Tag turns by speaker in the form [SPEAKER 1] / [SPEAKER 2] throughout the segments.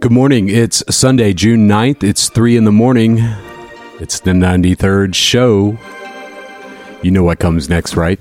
[SPEAKER 1] Good morning. It's Sunday, June 9th. It's 3 in the morning. It's the 93rd show. You know what comes next, right?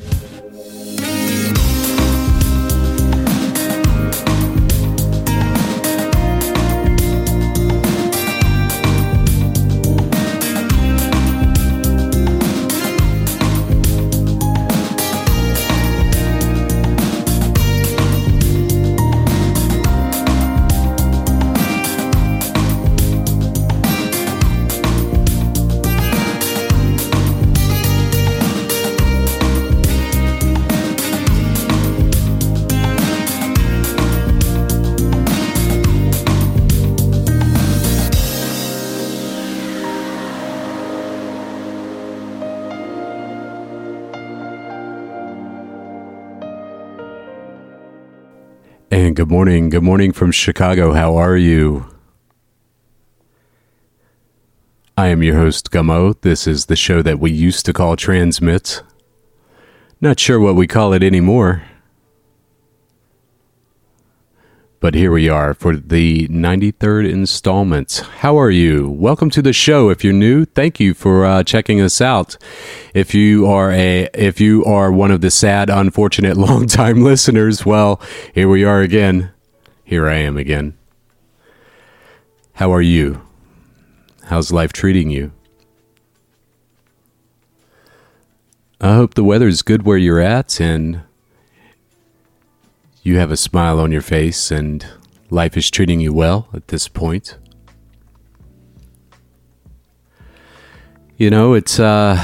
[SPEAKER 1] Morning. Good morning from Chicago. How are you? I am your host, Gummo. This is the show that we used to call Transmit. Not sure what we call it anymore. But here we are for the 93rd installment. How are you? Welcome to the show. If you're new, thank you for uh, checking us out. If you are a if you are one of the sad, unfortunate longtime listeners, well, here we are again. Here I am again. How are you? How's life treating you? I hope the weather's good where you're at and you have a smile on your face and life is treating you well at this point. You know, it's uh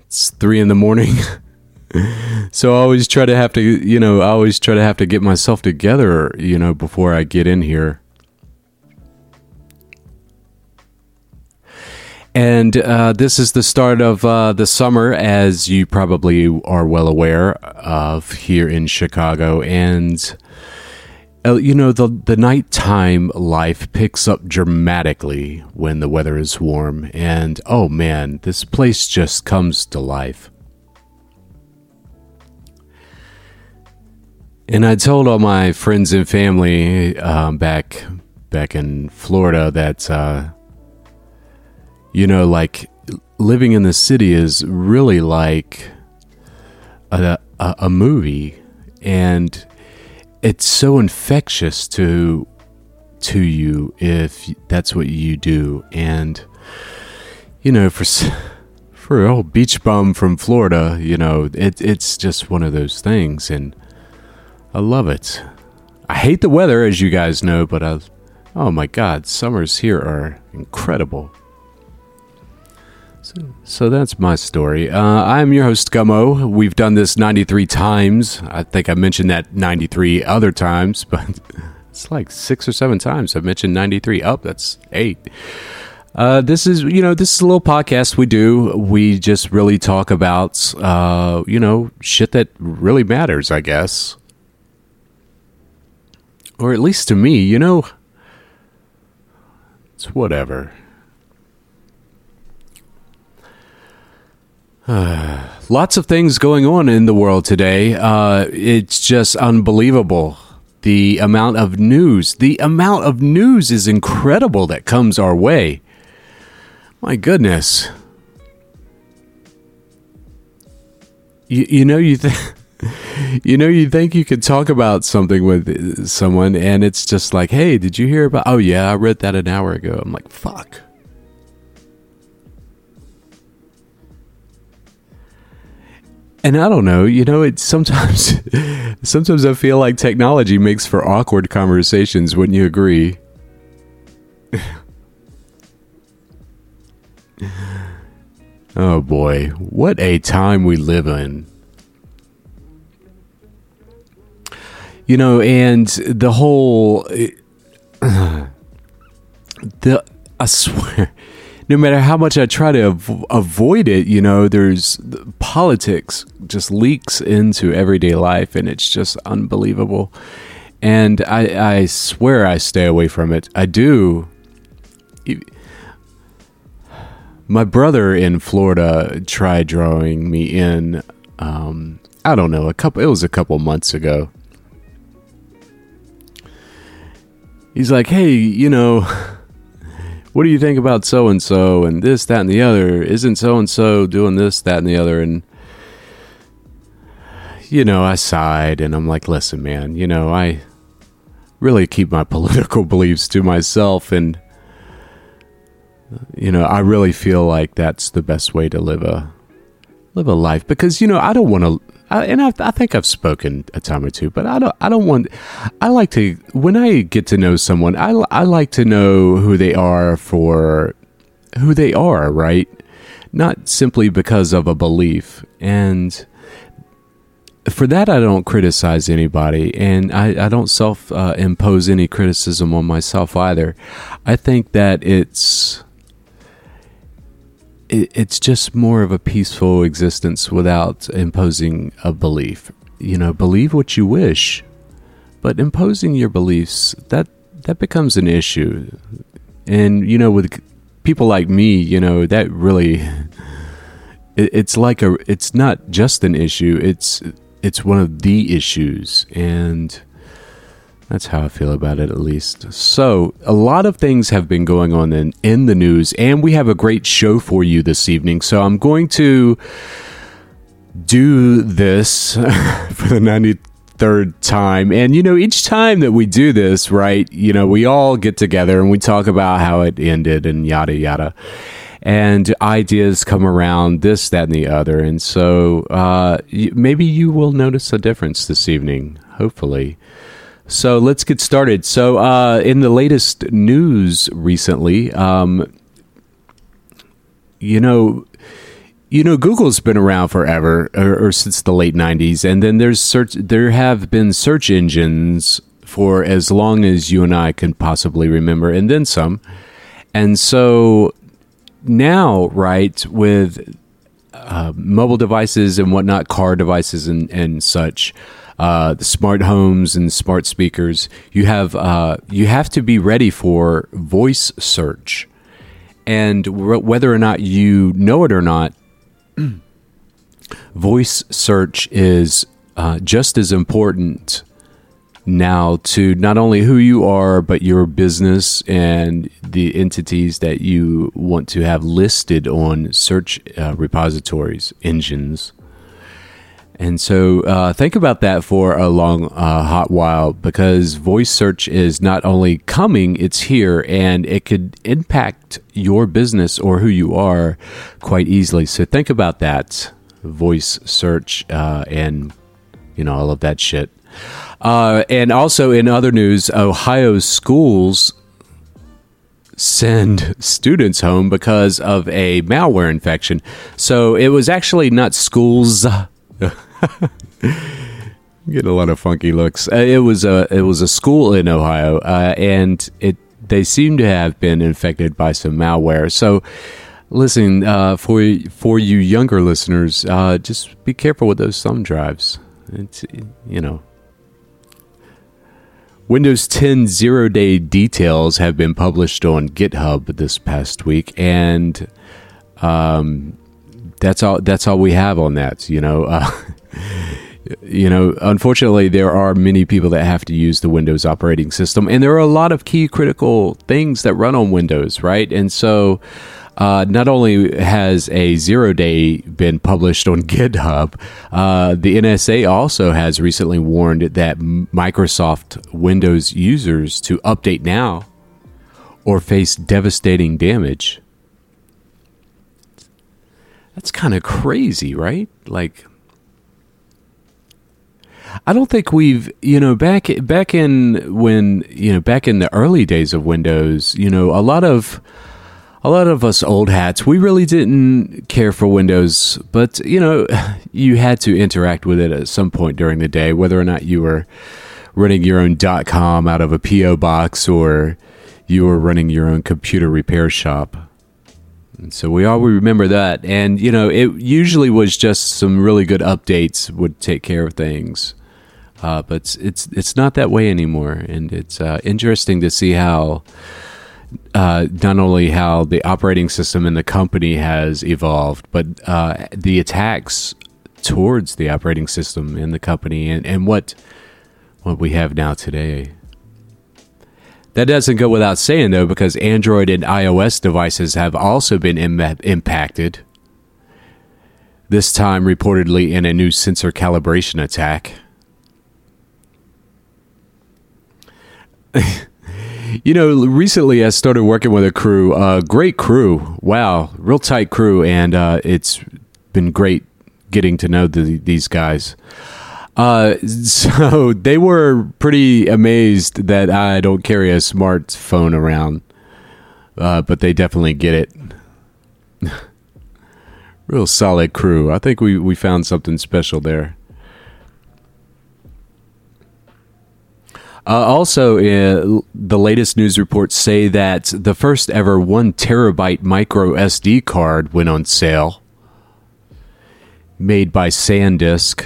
[SPEAKER 1] it's 3 in the morning. so I always try to have to, you know, I always try to have to get myself together, you know, before I get in here. And uh, this is the start of uh, the summer, as you probably are well aware of here in Chicago. And, uh, you know, the, the nighttime life picks up dramatically when the weather is warm. And, oh man, this place just comes to life. And I told all my friends and family um, back back in Florida that uh, you know, like living in the city is really like a, a, a movie, and it's so infectious to to you if that's what you do. And you know, for for a old beach bum from Florida, you know, it, it's just one of those things, and I love it. I hate the weather, as you guys know, but I, oh my God, summers here are incredible. So, that's my story. Uh, I'm your host, Gummo. We've done this 93 times. I think I mentioned that 93 other times, but it's like six or seven times I've mentioned 93. Up, oh, that's eight. Uh, this is, you know, this is a little podcast we do. We just really talk about, uh, you know, shit that really matters, I guess. Or at least to me, you know, it's whatever. Lots of things going on in the world today. Uh, it's just unbelievable. The amount of news, the amount of news is incredible that comes our way. My goodness. You, you know, you think. you know, you think you could talk about something with someone, and it's just like, hey, did you hear about? Oh, yeah, I read that an hour ago. I'm like, fuck. And I don't know, you know, it sometimes sometimes I feel like technology makes for awkward conversations, wouldn't you agree? oh boy, what a time we live in. You know, and the whole the I swear no matter how much I try to av- avoid it, you know, there's politics just leaks into everyday life, and it's just unbelievable. And I, I swear I stay away from it. I do. My brother in Florida tried drawing me in. Um, I don't know, a couple. It was a couple months ago, he's like, hey, you know, what do you think about so and so and this, that, and the other? Isn't so and so doing this, that, and the other? And you know, I sighed and I'm like, listen, man, you know, I really keep my political beliefs to myself and you know, I really feel like that's the best way to live a live a life because you know, I don't want to and I, I, think I've spoken a time or two, but I don't. I don't want. I like to when I get to know someone. I I like to know who they are for who they are, right? Not simply because of a belief. And for that, I don't criticize anybody, and I, I don't self uh, impose any criticism on myself either. I think that it's it, it's just more of a peaceful existence without imposing a belief. You know, believe what you wish, but imposing your beliefs that that becomes an issue. And you know, with people like me, you know, that really it, it's like a it's not just an issue. It's it's one of the issues, and that's how I feel about it, at least. So, a lot of things have been going on in, in the news, and we have a great show for you this evening. So, I'm going to do this for the 93rd time. And, you know, each time that we do this, right, you know, we all get together and we talk about how it ended and yada, yada and ideas come around this, that, and the other. And so uh, maybe you will notice a difference this evening, hopefully. So let's get started. So, uh, in the latest news recently, um, you know, you know, Google's been around forever, or, or, since the late '90s, and then there's search. There have been search engines for as long as you and I can possibly remember, and then some. And so now, right, with uh, mobile devices and whatnot, car devices and, and such, uh, the smart homes and smart speakers, you have uh, you have to be ready for voice search, and whether or not you know it or not, voice search is uh, just as important now to not only who you are, but your business and the entities that you want to have listed on search uh, repositories, engines. And so uh, think about that for a long, uh, hot while because voice search is not only coming, it's here and it could impact your business or who you are quite easily. So think about that voice search uh, and, you know, all of that shit. Uh, and also in other news, Ohio schools send students home because of a malware infection. So it was actually not schools. Getting a lot of funky looks. Uh, it was a it was a school in Ohio, uh, and it they seem to have been infected by some malware. So, listen uh, for for you younger listeners, uh, just be careful with those thumb drives. It's you know Windows 10 zero day details have been published on GitHub this past week, and um, that's all. That's all we have on that. You know, uh, you know. Unfortunately, there are many people that have to use the Windows operating system, and there are a lot of key critical things that run on Windows, right? And so, uh, not only has a zero day been published on GitHub, uh, the NSA also has recently warned that Microsoft Windows users to update now or face devastating damage. That's kind of crazy, right? Like, I don't think we've, you know, back back in when, you know, back in the early days of Windows, you know, a lot of a lot of us old hats, we really didn't care for Windows, but you know, you had to interact with it at some point during the day, whether or not you were running your own dot .com out of a PO box or you were running your own computer repair shop. And so we all remember that, and you know, it usually was just some really good updates would take care of things. Uh, but it's it's not that way anymore, and it's uh, interesting to see how uh, not only how the operating system in the company has evolved, but uh, the attacks towards the operating system in the company and, and what what we have now today. That doesn't go without saying, though, because Android and iOS devices have also been Im- impacted. This time, reportedly, in a new sensor calibration attack. you know, recently I started working with a crew, a uh, great crew. Wow, real tight crew, and uh, it's been great getting to know the, these guys. Uh, so they were pretty amazed that I don't carry a smartphone around, uh, but they definitely get it. Real solid crew. I think we, we found something special there. Uh, also, uh, the latest news reports say that the first ever one terabyte micro SD card went on sale, made by SanDisk.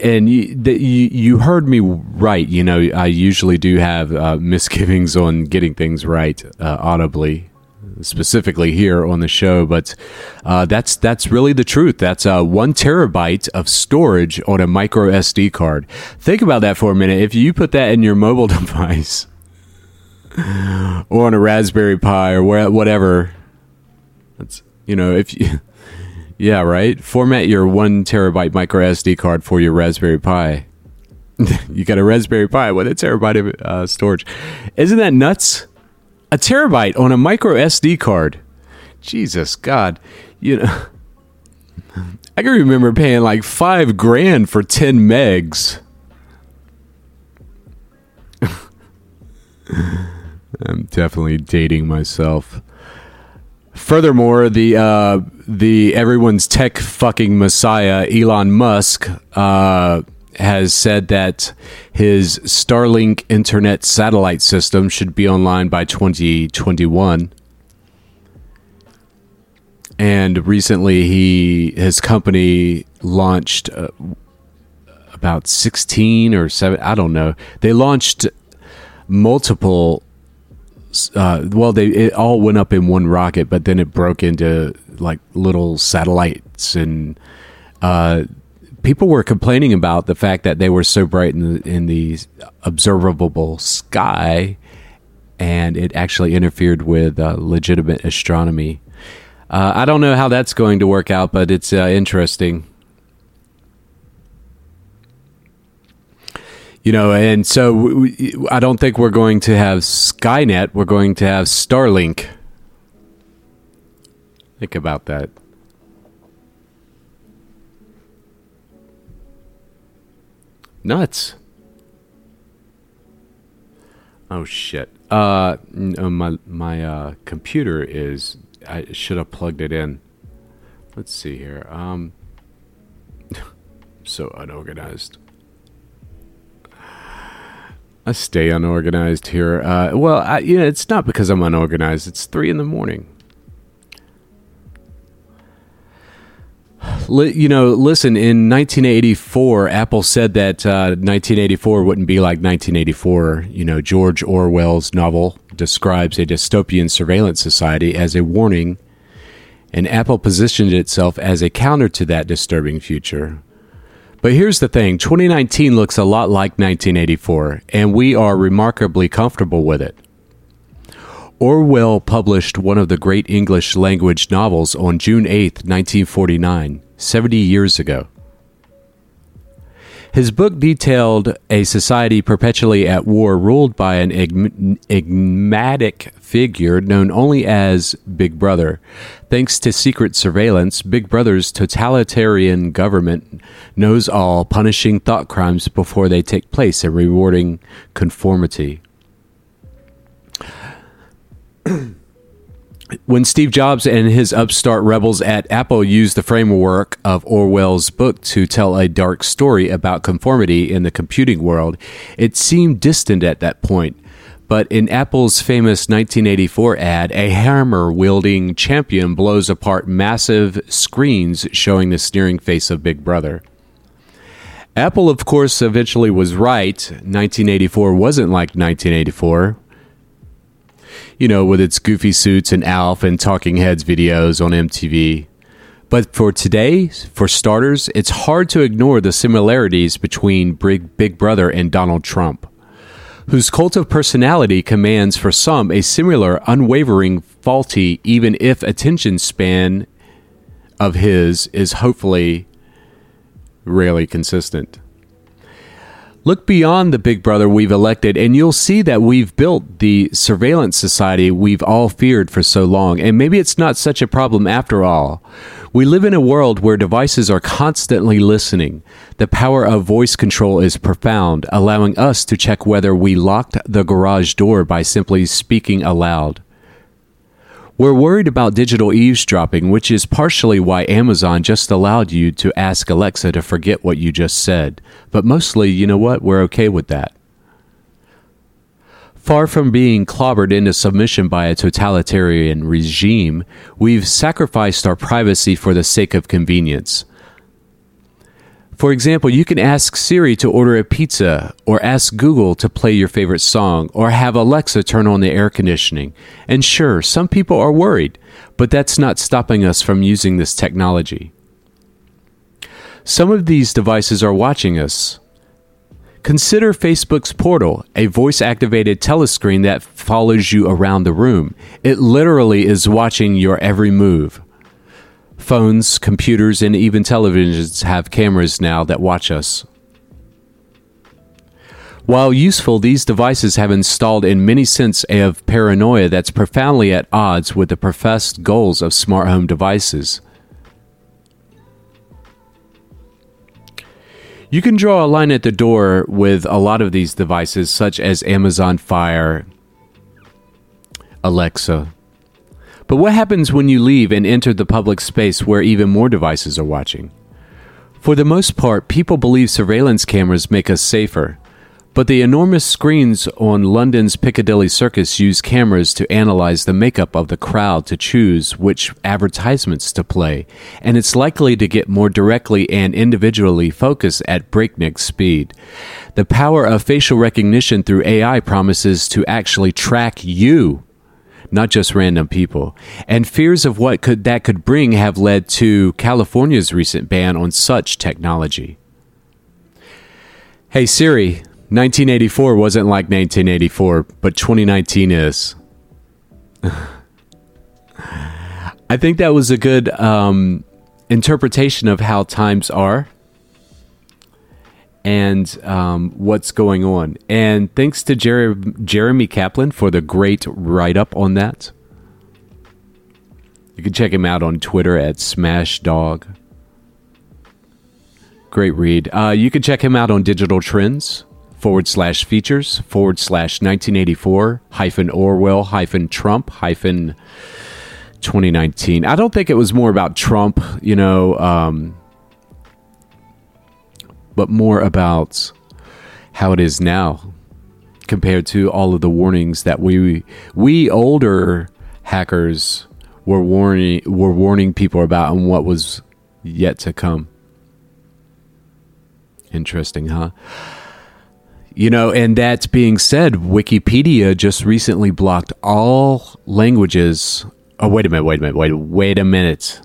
[SPEAKER 1] And you, the, you, you heard me right. You know, I usually do have uh, misgivings on getting things right uh, audibly specifically here on the show, but uh, that's that's really the truth. That's uh, one terabyte of storage on a micro SD card. Think about that for a minute. If you put that in your mobile device or on a Raspberry Pi or whatever, that's you know if you. Yeah, right. Format your one terabyte micro SD card for your Raspberry Pi. you got a Raspberry Pi with a terabyte of uh, storage. Isn't that nuts? A terabyte on a micro SD card. Jesus God, you know. I can remember paying like five grand for ten megs. I'm definitely dating myself. Furthermore, the uh, the everyone's tech fucking messiah Elon Musk uh, has said that his Starlink internet satellite system should be online by 2021. And recently, he his company launched uh, about 16 or 7, I don't know. They launched multiple uh, well, they it all went up in one rocket, but then it broke into like little satellites and uh, people were complaining about the fact that they were so bright in the, in the observable sky, and it actually interfered with uh, legitimate astronomy. Uh, I don't know how that's going to work out, but it's uh, interesting. You know, and so we, I don't think we're going to have Skynet. We're going to have Starlink. Think about that. Nuts. Oh shit. Uh, uh, my my uh, computer is. I should have plugged it in. Let's see here. Um, so unorganized. I stay unorganized here. Uh, well, I, you know, it's not because I'm unorganized. It's three in the morning. You know, listen, in 1984, Apple said that uh, 1984 wouldn't be like 1984. You know, George Orwell's novel describes a dystopian surveillance society as a warning, and Apple positioned itself as a counter to that disturbing future. But here's the thing 2019 looks a lot like 1984, and we are remarkably comfortable with it. Orwell published one of the great English language novels on June 8, 1949, 70 years ago. His book detailed a society perpetually at war ruled by an enigmatic figure known only as Big Brother. Thanks to secret surveillance, Big Brother's totalitarian government knows all, punishing thought crimes before they take place and rewarding conformity. when Steve Jobs and his upstart rebels at Apple used the framework of Orwell's book to tell a dark story about conformity in the computing world, it seemed distant at that point. But in Apple's famous 1984 ad, a hammer wielding champion blows apart massive screens showing the sneering face of Big Brother. Apple, of course, eventually was right. 1984 wasn't like 1984 you know, with its goofy suits and Alf and Talking Heads videos on MTV. But for today, for starters, it's hard to ignore the similarities between Big, Brother and Donald Trump, whose cult of personality commands for some a similar, unwavering, faulty, even if attention span of his is hopefully rarely consistent. Look beyond the big brother we've elected, and you'll see that we've built the surveillance society we've all feared for so long. And maybe it's not such a problem after all. We live in a world where devices are constantly listening. The power of voice control is profound, allowing us to check whether we locked the garage door by simply speaking aloud. We're worried about digital eavesdropping, which is partially why Amazon just allowed you to ask Alexa to forget what you just said. But mostly, you know what? We're okay with that. Far from being clobbered into submission by a totalitarian regime, we've sacrificed our privacy for the sake of convenience. For example, you can ask Siri to order a pizza, or ask Google to play your favorite song, or have Alexa turn on the air conditioning. And sure, some people are worried, but that's not stopping us from using this technology. Some of these devices are watching us. Consider Facebook's Portal, a voice activated telescreen that follows you around the room. It literally is watching your every move. Phones, computers, and even televisions have cameras now that watch us. While useful, these devices have installed in many sense of paranoia that's profoundly at odds with the professed goals of smart home devices. You can draw a line at the door with a lot of these devices, such as Amazon Fire, Alexa, but what happens when you leave and enter the public space where even more devices are watching? For the most part, people believe surveillance cameras make us safer. But the enormous screens on London's Piccadilly Circus use cameras to analyze the makeup of the crowd to choose which advertisements to play, and it's likely to get more directly and individually focused at breakneck speed. The power of facial recognition through AI promises to actually track you not just random people. And fears of what could that could bring have led to California's recent ban on such technology. Hey Siri, 1984 wasn't like 1984, but 2019 is. I think that was a good um, interpretation of how times are and um, what's going on. And thanks to Jer- Jeremy Kaplan for the great write up on that. You can check him out on Twitter at Smashdog. Great read. Uh, you can check him out on Digital Trends forward slash features forward slash 1984 hyphen Orwell hyphen Trump hyphen 2019. I don't think it was more about Trump, you know. Um, but more about how it is now compared to all of the warnings that we we older hackers were warning were warning people about and what was yet to come. Interesting, huh? You know, and that being said, Wikipedia just recently blocked all languages. Oh, wait a minute, wait a minute, wait, wait a minute.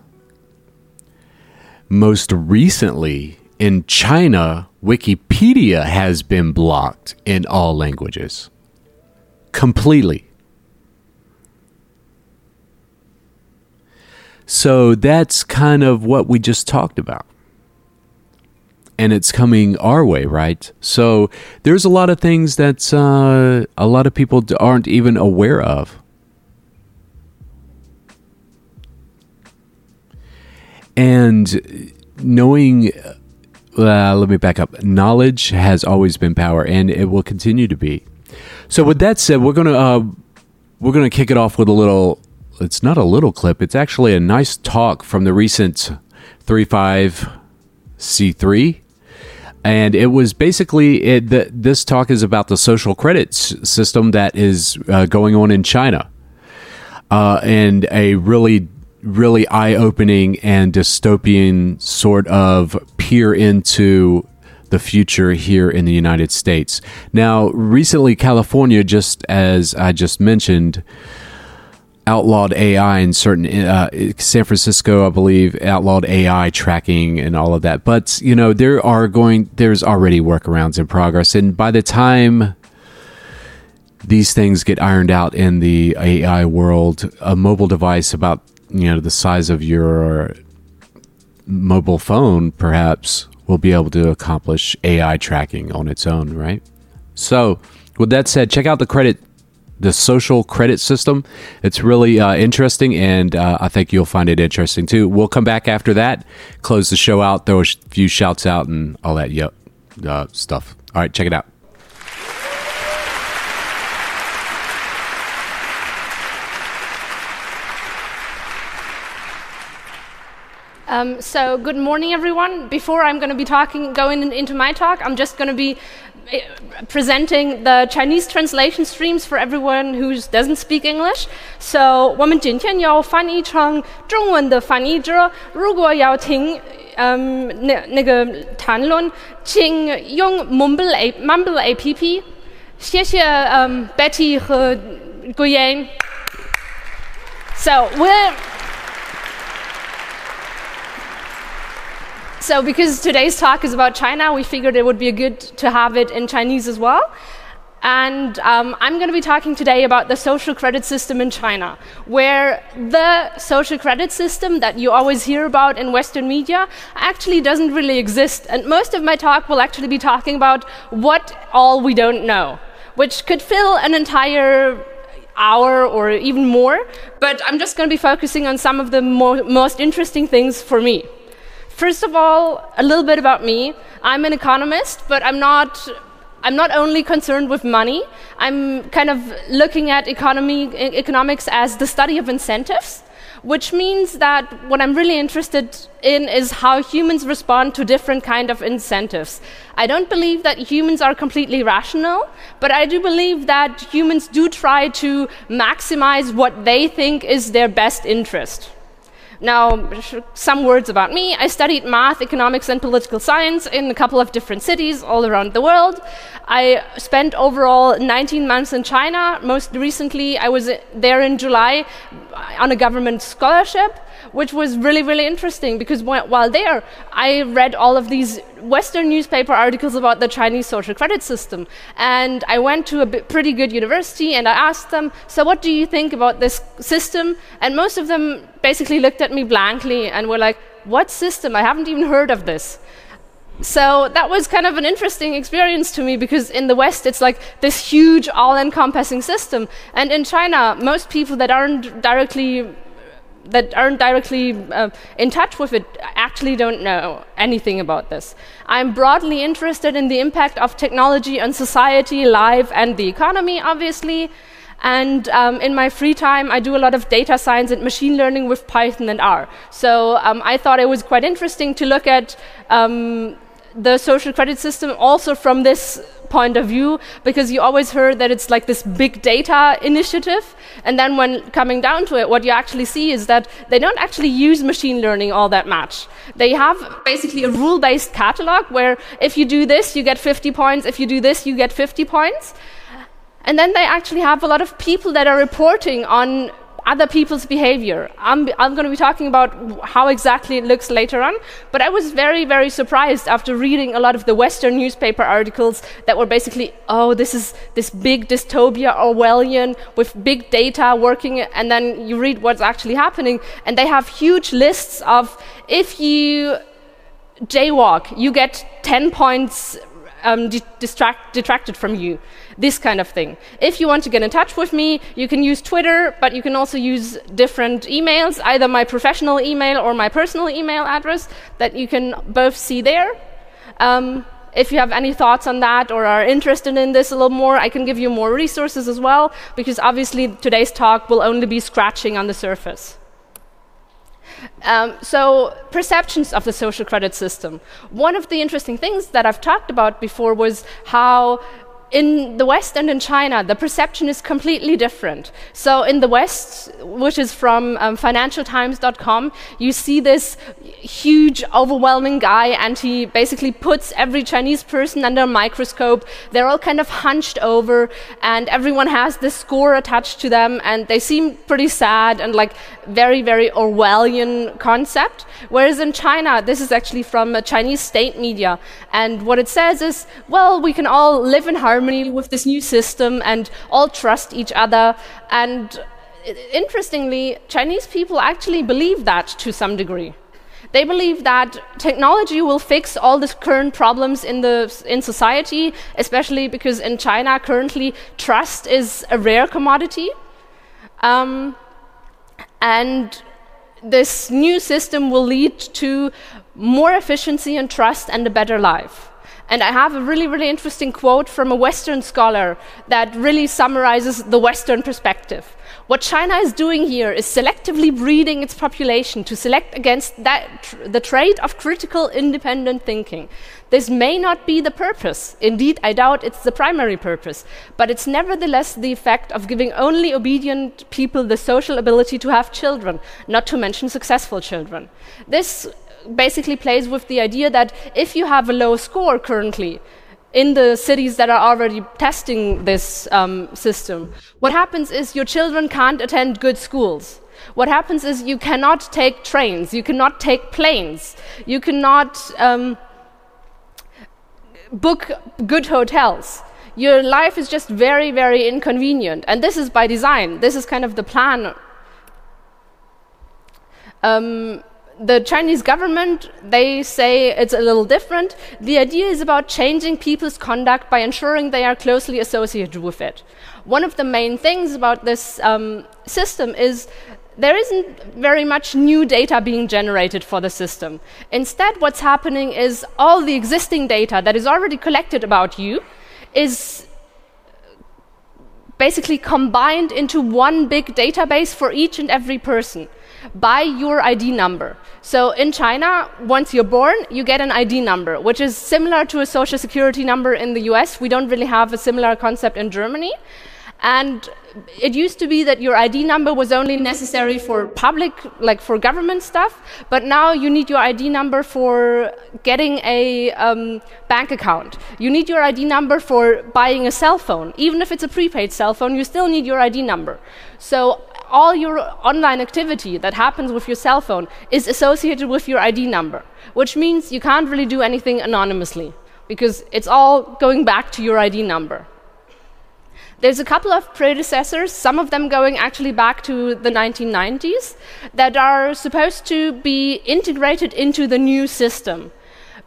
[SPEAKER 1] Most recently, in China, Wikipedia has been blocked in all languages. Completely. So that's kind of what we just talked about. And it's coming our way, right? So there's a lot of things that uh, a lot of people aren't even aware of. And knowing uh, let me back up. Knowledge has always been power, and it will continue to be. So, with that said, we're gonna uh, we're gonna kick it off with a little. It's not a little clip. It's actually a nice talk from the recent three five C three, and it was basically it. The, this talk is about the social credit system that is uh, going on in China, uh, and a really really eye opening and dystopian sort of peer into the future here in the United States. Now, recently, California, just as I just mentioned, outlawed AI in certain uh, San Francisco, I believe, outlawed AI tracking and all of that. But you know, there are going there's already workarounds in progress, and by the time these things get ironed out in the AI world, a mobile device about you know the size of your mobile phone perhaps will be able to accomplish AI tracking on its own, right? So, with that said, check out the credit the social credit system. It's really uh, interesting, and uh, I think you'll find it interesting too. We'll come back after that, close the show out, throw a few shouts out, and all that yep, uh, stuff. All right, check it out.
[SPEAKER 2] Um, so, good morning, everyone. Before I'm going to be talking, going into my talk, I'm just going to be uh, presenting the Chinese translation streams for everyone who doesn't speak English. So, 我们今天要翻译成中文的翻译者，如果要听。嗯，那那个谈论，请用 Mumble A Mumble A P P。谢谢嗯 Betty 和 Guyen。So we're So, because today's talk is about China, we figured it would be good to have it in Chinese as well. And um, I'm going to be talking today about the social credit system in China, where the social credit system that you always hear about in Western media actually doesn't really exist. And most of my talk will actually be talking about what all we don't know, which could fill an entire hour or even more. But I'm just going to be focusing on some of the mo most interesting things for me. First of all, a little bit about me. I'm an economist, but I'm not I'm not only concerned with money. I'm kind of looking at economy, economics as the study of incentives, which means that what I'm really interested in is how humans respond to different kind of incentives. I don't believe that humans are completely rational, but I do believe that humans do try to maximize what they think is their best interest. Now, some words about me. I studied math, economics, and political science in a couple of different cities all around the world. I spent overall 19 months in China. Most recently, I was there in July on a government scholarship which was really, really interesting because while there, I read all of these Western newspaper articles about the Chinese social credit system. And I went to a pretty good university and I asked them, So, what do you think about this system? And most of them basically looked at me blankly and were like, What system? I haven't even heard of this. So that was kind of an interesting experience to me because in the West it's like this huge all encompassing system. And in China, most people that aren't directly that aren't directly uh, in touch with it actually don't know anything about this. I'm broadly interested in the impact of technology on society, life, and the economy, obviously. And um, in my free time, I do a lot of data science and machine learning with Python and R. So um, I thought it was quite interesting to look at um, the social credit system also from this point of view because you always heard that it's like this big data initiative. And then when coming down to it what you actually see is that they don't actually use machine learning all that much. They have basically a rule based catalog where if you do this you get 50 points. If you do this you get 50 points and then they actually have a lot of people that are reporting on other people's behavior. I'm, I'm going to be talking about how exactly it looks later on, but I was very, very surprised after reading a lot of the Western newspaper articles that were basically, oh, this is this big dystopia Orwellian with big data working, and then you read what's actually happening, and they have huge lists of if you jaywalk, you get 10 points um, detracted from you this kind of thing. If you want to get in touch with me, you can use Twitter, but you can also use different emails, either my professional email or my personal email address that you can both see there. Um, if you have any thoughts on that or are interested in this a little more, I can give you more resources as well, because obviously today's talk will only be scratching on the surface. Um, so, perceptions of the social credit system. One of the interesting things that I've talked about before was how in the West and in China, the perception is completely different. So, in the West, which is from um, financialtimes.com, you see this huge, overwhelming guy, and he basically puts every Chinese person under a microscope. They're all kind of hunched over, and everyone has this score attached to them, and they seem pretty sad and like very, very Orwellian concept. Whereas in China, this is actually from a Chinese state media, and what it says is, well, we can all live in harmony harmony with this new system and all trust each other. And interestingly, Chinese people actually believe that to some degree. They believe that technology will fix all the current problems in, the, in society, especially because in China currently trust is a rare commodity. Um, and this new system will lead to more efficiency and trust and a better life. And I have a really, really interesting quote from a Western scholar that really summarizes the Western perspective. What China is doing here is selectively breeding its population to select against that, the trait of critical, independent thinking. This may not be the purpose. Indeed, I doubt it's the primary purpose. But it's nevertheless the effect of giving only obedient people the social ability to have children, not to mention successful children. This basically plays with the idea that if you have a low score currently in the cities that are already testing this um, system, what happens is your children can't attend good schools. What happens is you cannot take trains, you cannot take planes, you cannot um, book good hotels. Your life is just very, very inconvenient. And this is by design. This is kind of the plan. Um, the Chinese government, they say it's a little different. The idea is about changing people's conduct by ensuring they are closely associated with it. One of the main things about this um, system is there isn't very much new data being generated for the system. Instead, what's happening is all the existing data that is already collected about you is basically combined into one big database for each and every person by your ID number. So in China, once you're born, you get an ID number, which is similar to a social security number in the US. We don't really have a similar concept in Germany. And it used to be that your ID number was only necessary for public, like for government stuff, but now you need your ID number for getting a um, bank account. You need your ID number for buying a cell phone. Even if it's a prepaid cell phone, you still need your ID number. So all your online activity that happens with your cell phone is associated with your ID number, which means you can't really do anything anonymously because it's all going back to your ID number. There's a couple of predecessors, some of them going actually back to the 1990s, that are supposed to be integrated into the new system.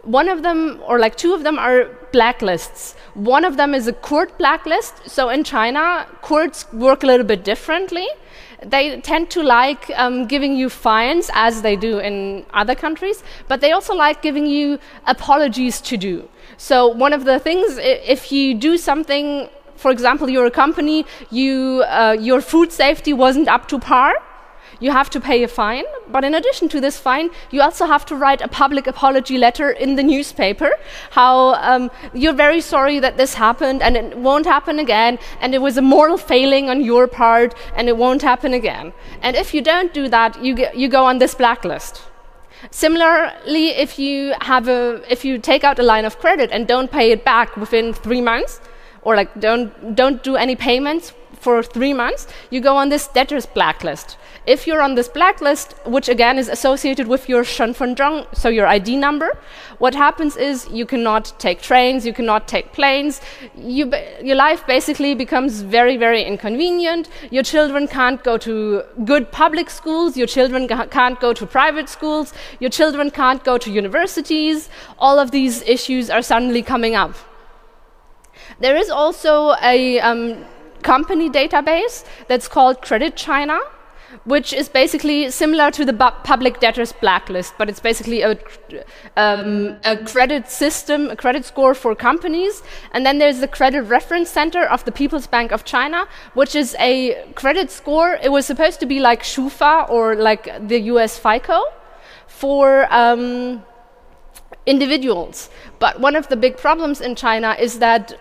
[SPEAKER 2] One of them, or like two of them, are blacklists. One of them is a court blacklist. So in China, courts work a little bit differently they tend to like um, giving you fines, as they do in other countries, but they also like giving you apologies to do. So, one of the things, if you do something, for example, you're a company, you, uh, your food safety wasn't up to par, you have to pay a fine. But in addition to this fine, you also have to write a public apology letter in the newspaper how um, you're very sorry that this happened and it won't happen again, and it was a moral failing on your part and it won't happen again. And if you don't do that, you, you go on this blacklist. Similarly, if you have a, if you take out a line of credit and don't pay it back within three months, or like don't don't do any payments for three months, you go on this debtors blacklist. If you're on this blacklist, which again is associated with your Shenfenzheng, so your ID number, what happens is you cannot take trains, you cannot take planes. You, your life basically becomes very, very inconvenient. Your children can't go to good public schools, your children can't go to private schools, your children can't go to universities. All of these issues are suddenly coming up. There is also a um, company database that's called Credit China which is basically similar to the public debtors blacklist, but it's basically a, um, a credit system, a credit score for companies. And then there's the Credit Reference Center of the People's Bank of China, which is a credit score. It was supposed to be like Schufa or like the US FICO for. Um, individuals. But one of the big problems in China is that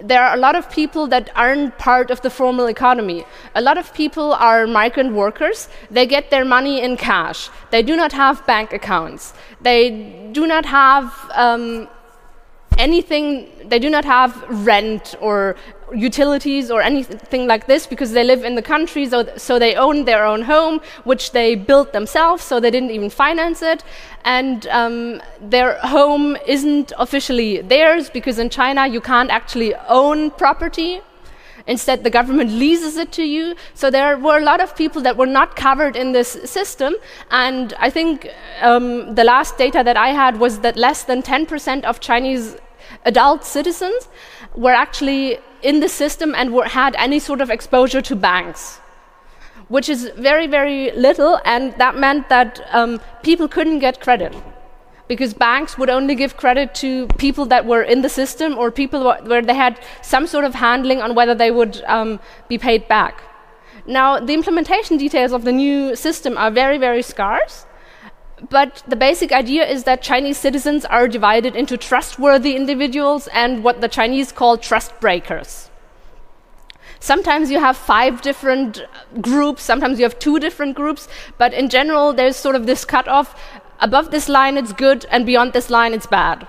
[SPEAKER 2] there are a lot of people that aren't part of the formal economy. A lot of people are migrant workers. They get their money in cash. They do not have bank accounts. They do not have um, anything, they do not have rent or utilities or anything like this because they live in the country, so, so they own their own home, which they built themselves, so they didn't even finance it. And um, their home isn't officially theirs because in China you can't actually own property. Instead, the government leases it to you. So there were a lot of people that were not covered in this system. And I think um, the last data that I had was that less than 10% of Chinese adult citizens were actually in the system and were, had any sort of exposure to banks, which is very, very little, and that meant that um, people couldn't get credit because banks would only give credit to people that were in the system or people where they had some sort of handling on whether they would um, be paid back. Now, the implementation details of the new system are very, very scarce. But the basic idea is that Chinese citizens are divided into trustworthy individuals and what the Chinese call trust breakers. Sometimes you have five different groups, sometimes you have two different groups, but in general, there's sort of this cutoff. Above this line, it's good, and beyond this line, it's bad.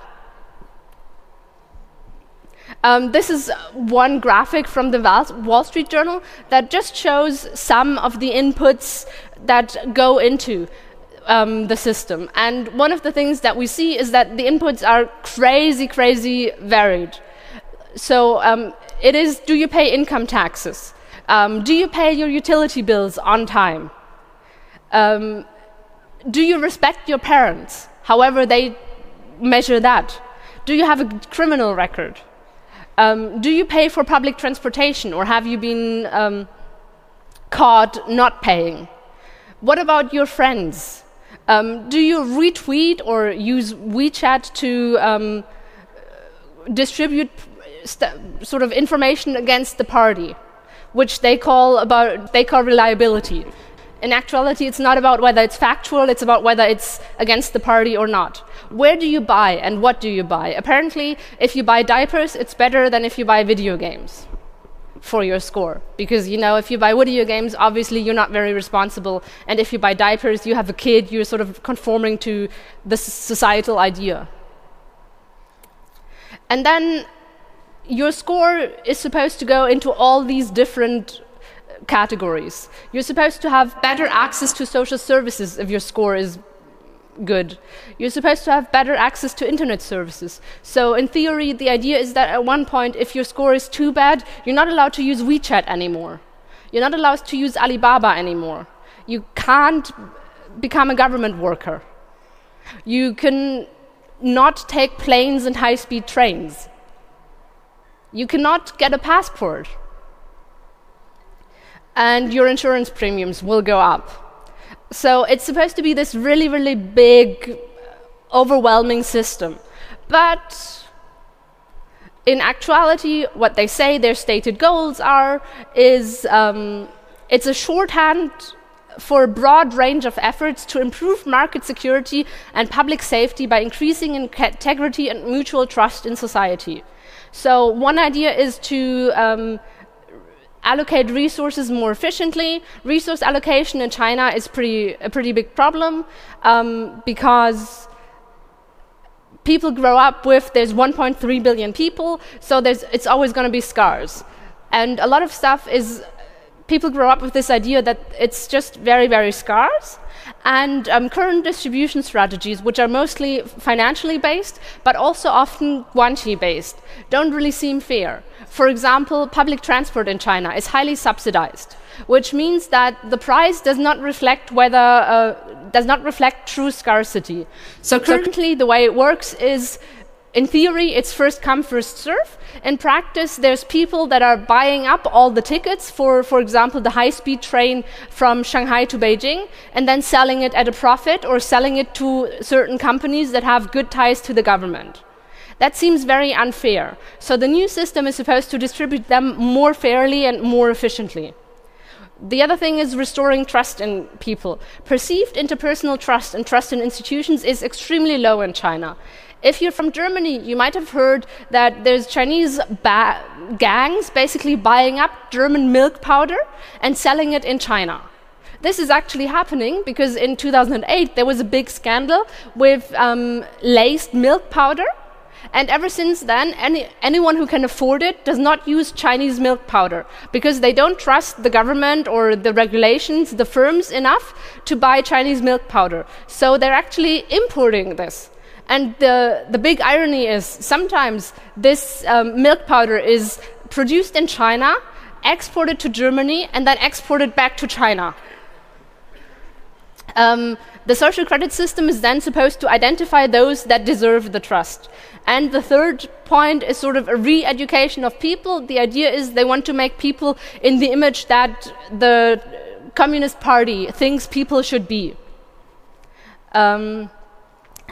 [SPEAKER 2] Um, this is one graphic from the Wall Street Journal that just shows some of the inputs that go into um, the system. And one of the things that we see is that the inputs are crazy, crazy varied. So um, it is do you pay income taxes? Um, do you pay your utility bills on time? Um, do you respect your parents, however they measure that? Do you have a criminal record? Um, do you pay for public transportation, or have you been um, caught not paying? What about your friends? Um, do you retweet or use WeChat to um, distribute sort of information against the party, which they call about they call reliability? In actuality, it's not about whether it's factual; it's about whether it's against the party or not. Where do you buy and what do you buy? Apparently, if you buy diapers, it's better than if you buy video games for your score. Because, you know, if you buy video games, obviously you're not very responsible. And if you buy diapers, you have a kid, you're sort of conforming to the societal idea. And then your score is supposed to go into all these different uh, categories. You're supposed to have better access to social services if your score is good. You're supposed to have better access to internet services. So, in theory, the idea is that at one point, if your score is too bad, you're not allowed to use WeChat anymore. You're not allowed to use Alibaba anymore. You can't become a government worker. You can not take planes and high speed trains. You cannot get a passport. And your insurance premiums will go up. So it's supposed to be this really, really big, overwhelming system. But in actuality, what they say their stated goals are is um, it's a shorthand for a broad range of efforts to improve market security and public safety by increasing integrity and mutual trust in society. So, one idea is to um, allocate resources more efficiently. Resource allocation in China is pretty, a pretty big problem um, because people grow up with there's 1.3 billion people, so there's it's always going to be scarce. And a lot of stuff is people grow up with this idea that it's just very, very scarce. And um, current distribution strategies, which are mostly financially based, but also often guanxi based, don't really seem fair. For example, public transport in China is highly subsidized, which means that the price does not reflect whether uh, does not reflect true scarcity. So currently, the way it works is in theory, it's first come, first serve. In practice, there's people that are buying up all the tickets for, for example, the high speed train from Shanghai to Beijing, and then selling it at a profit or selling it to certain companies that have good ties to the government. That seems very unfair. So the new system is supposed to distribute them more fairly and more efficiently. The other thing is restoring trust in people. Perceived interpersonal trust and trust in institutions is extremely low in China. If you're from Germany, you might have heard that there's Chinese ba- gangs basically buying up German milk powder and selling it in China. This is actually happening because in 2008 there was a big scandal with um, laced milk powder. And ever since then, any, anyone who can afford it does not use Chinese milk powder because they don't trust the government or the regulations, the firms enough to buy Chinese milk powder. So they're actually importing this. And the, the big irony is sometimes this um, milk powder is produced in China, exported to Germany, and then exported back to China. Um, the social credit system is then supposed to identify those that deserve the trust. And the third point is sort of a re education of people. The idea is they want to make people in the image that the Communist Party thinks people should be. Um,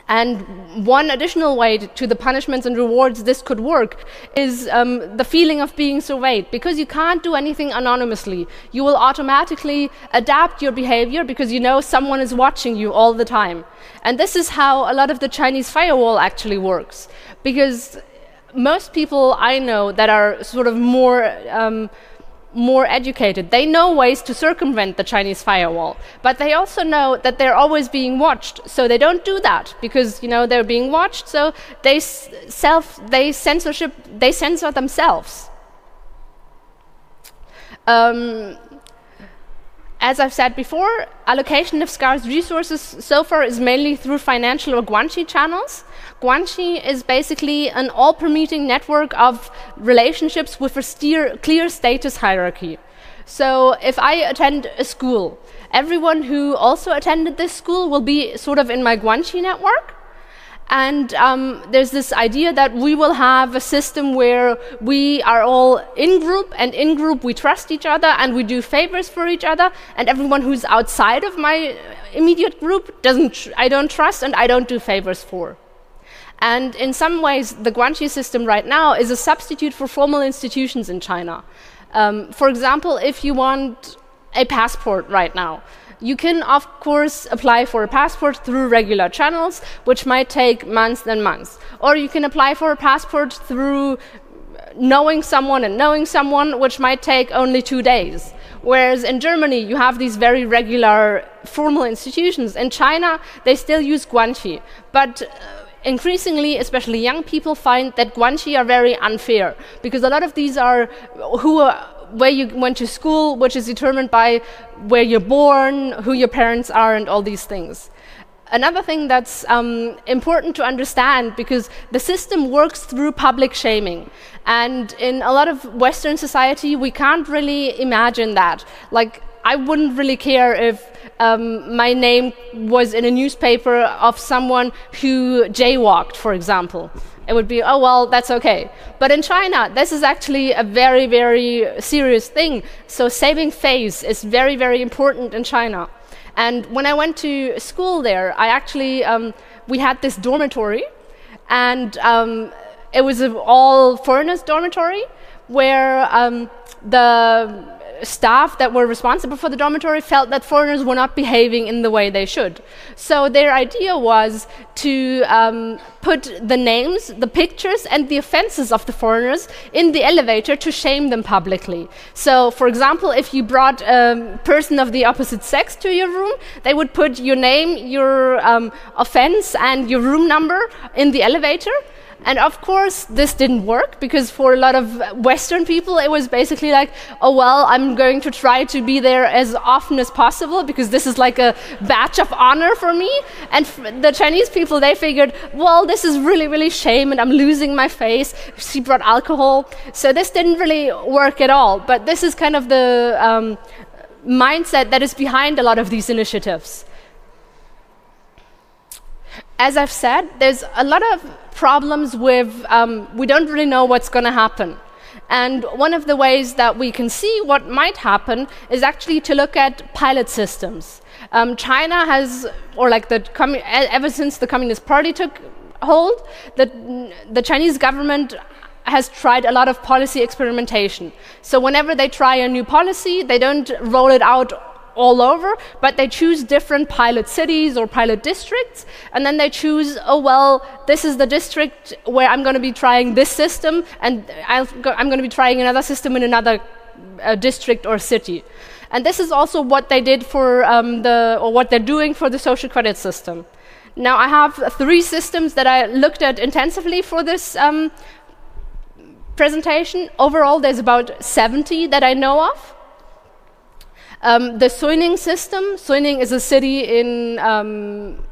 [SPEAKER 2] and one additional way to the punishments and rewards this could work is um, the feeling of being surveyed. Because you can't do anything anonymously, you will automatically adapt your behavior because you know someone is watching you all the time. And this is how a lot of the Chinese firewall actually works. Because most people I know that are sort of more. Um, more educated. They know ways to circumvent the Chinese firewall, but they also know that they're always being watched. So they don't do that because you know they're being watched. So they self they censorship they censor themselves. Um, as I've said before, allocation of scarce resources so far is mainly through financial or guanxi channels. Guanxi is basically an all permitting network of relationships with a steer, clear status hierarchy. So if I attend a school, everyone who also attended this school will be sort of in my Guanxi network. And um, there's this idea that we will have a system where we are all in group, and in group we trust each other and we do favors for each other. And everyone who's outside of my immediate group doesn't, I don't trust and I don't do favors for. And in some ways, the Guanxi system right now is a substitute for formal institutions in China. Um, for example, if you want a passport right now, you can, of course, apply for a passport through regular channels, which might take months and months. Or you can apply for a passport through knowing someone and knowing someone, which might take only two days. Whereas in Germany, you have these very regular formal institutions. In China, they still use Guanxi. But uh, increasingly, especially young people, find that guanxi are very unfair because a lot of these are who are where you went to school, which is determined by where you're born, who your parents are, and all these things. Another thing that's um, important to understand because the system works through public shaming. And in a lot of Western society, we can't really imagine that. Like, I wouldn't really care if um, my name was in a newspaper of someone who jaywalked, for example. It would be, oh, well, that's okay. But in China, this is actually a very, very serious thing. So saving face is very, very important in China. And when I went to school there, I actually, um, we had this dormitory, and um, it was an all foreigners dormitory where um, the staff that were responsible for the dormitory felt that foreigners were not behaving in the way they should. So their idea was to um, put the names, the pictures, and the offenses of the foreigners in the elevator to shame them publicly. So, for example, if you brought a person of the opposite sex to your room, they would put your name, your um, offense, and your room number in the elevator and of course, this didn't work because for a lot of Western people, it was basically like, oh, well, I'm going to try to be there as often as possible because this is like a badge of honor for me. And the Chinese people, they figured, well, this is really, really shame and I'm losing my face. She brought alcohol. So this didn't really work at all. But this is kind of the um, mindset that is behind a lot of these initiatives as I've said, there's a lot of problems with um, we don't really know what's going to happen. And one of the ways that we can see what might happen is actually to look at pilot systems. Um, China has, or like the ever since the Communist Party took hold, the, the Chinese government has tried a lot of policy experimentation. So whenever they try a new policy, they don't roll it out all over, but they choose different pilot cities or pilot districts, and then they choose, oh, well, this is the district where I'm going to be trying this system, and i am going to be trying another system in another uh, district or city. And this is also what they did for um, the, or what they're doing for the social credit system. Now, I have three systems that I looked at intensively for this um, presentation. Overall, there's about 70 that I know of. Um, the Suining system, Suining is a city in, um,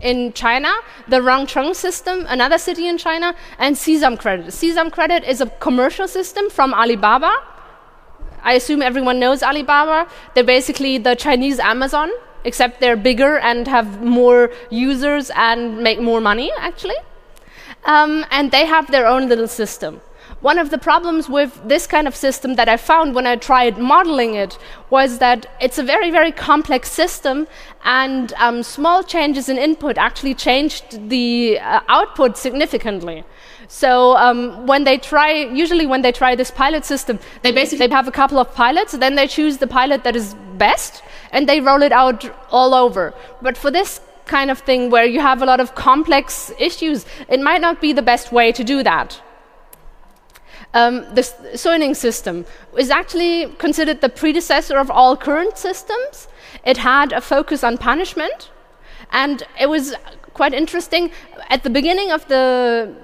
[SPEAKER 2] in China, the Rongcheng system, another city in China, and Sesam Credit. Sesam Credit is a commercial system from Alibaba. I assume everyone knows Alibaba. They're basically the Chinese Amazon, except they're bigger and have more users and make more money, actually. Um, and they have their own little system. One of the problems with this kind of system that I found when I tried modeling it was that it's a very, very complex system, and um, small changes in input actually changed the uh, output significantly. So um, when they try, usually when they try this pilot system, they basically have a couple of pilots, then they choose the pilot that is best, and they roll it out all over. But for this kind of thing where you have a lot of complex issues, it might not be the best way to do that. Um, the Suining system is actually considered the predecessor of all current systems. It had a focus on punishment, and it was quite interesting. At the beginning of the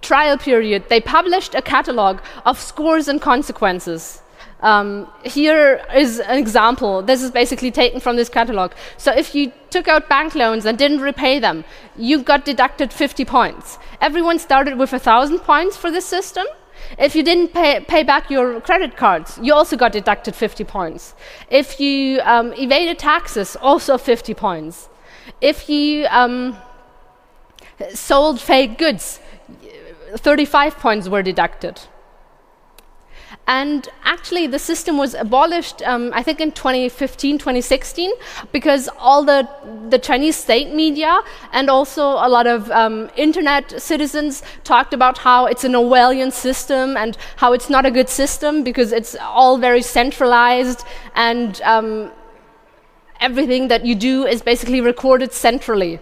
[SPEAKER 2] trial period, they published a catalog of scores and consequences. Um, here is an example. This is basically taken from this catalog. So if you took out bank loans and didn't repay them, you got deducted 50 points. Everyone started with 1,000 points for this system. If you didn't pay, pay back your credit cards, you also got deducted 50 points. If you um, evaded taxes, also 50 points. If you um, sold fake goods, 35 points were deducted. And actually, the system was abolished, um, I think, in 2015, 2016, because all the, the Chinese state media and also a lot of um, internet citizens talked about how it's an Orwellian system and how it's not a good system because it's all very centralized and um, everything that you do is basically recorded centrally.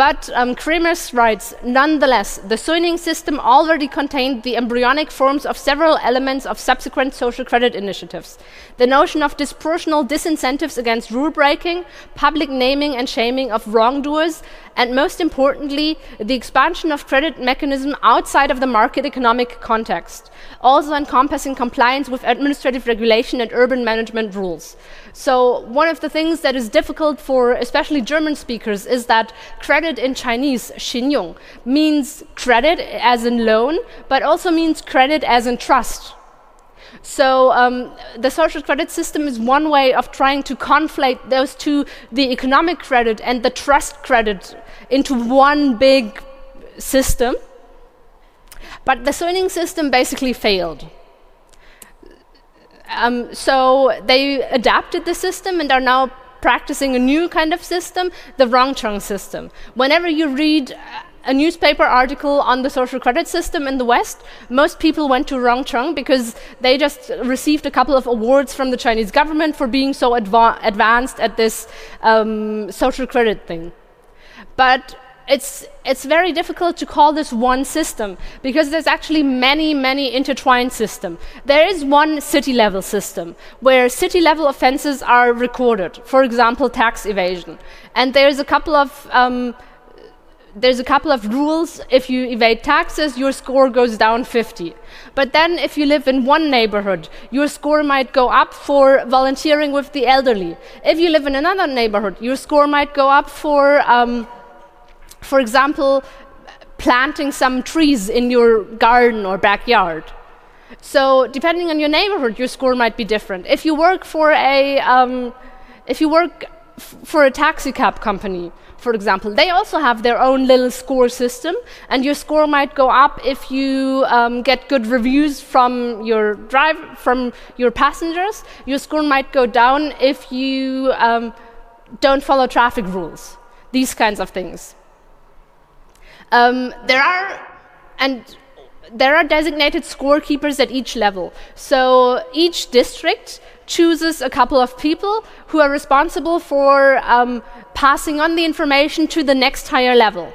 [SPEAKER 2] But um, Creemers writes, nonetheless, the Suining system already contained the embryonic forms of several elements of subsequent social credit initiatives. The notion of disproportional disincentives against rule breaking, public naming and shaming of wrongdoers, and most importantly, the expansion of credit mechanism outside of the market economic context, also encompassing compliance with administrative regulation and urban management rules. So one of the things that is difficult for especially German speakers is that credit in Chinese, 信用, means credit as in loan, but also means credit as in trust. So um, the social credit system is one way of trying to conflate those two, the economic credit and the trust credit, into one big system. But the Suining system basically failed. Um, so they adapted the system and are now practicing a new kind of system, the Rongcheng system. Whenever you read a newspaper article on the social credit system in the West, most people went to Rongcheng because they just received a couple of awards from the Chinese government for being so adva advanced at this um, social credit thing. But it's, it's very difficult to call this one system because there's actually many, many intertwined systems. There is one city level system where city level offenses are recorded, for example, tax evasion. And there's a couple of um, there's a couple of rules. If you evade taxes, your score goes down 50. But then, if you live in one neighborhood, your score might go up for volunteering with the elderly. If you live in another neighborhood, your score might go up for um, for example, planting some trees in your garden or backyard. So depending on your neighborhood, your score might be different. If you work for a, um, if you work for a taxi cab company, for example, they also have their own little score system, and your score might go up if you um, get good reviews from your drive from your passengers. Your score might go down if you um, don't follow traffic rules. These kinds of things. Um, there are, and there are designated scorekeepers at each level. So each district chooses a couple of people who are responsible for um, passing on the information to the next higher level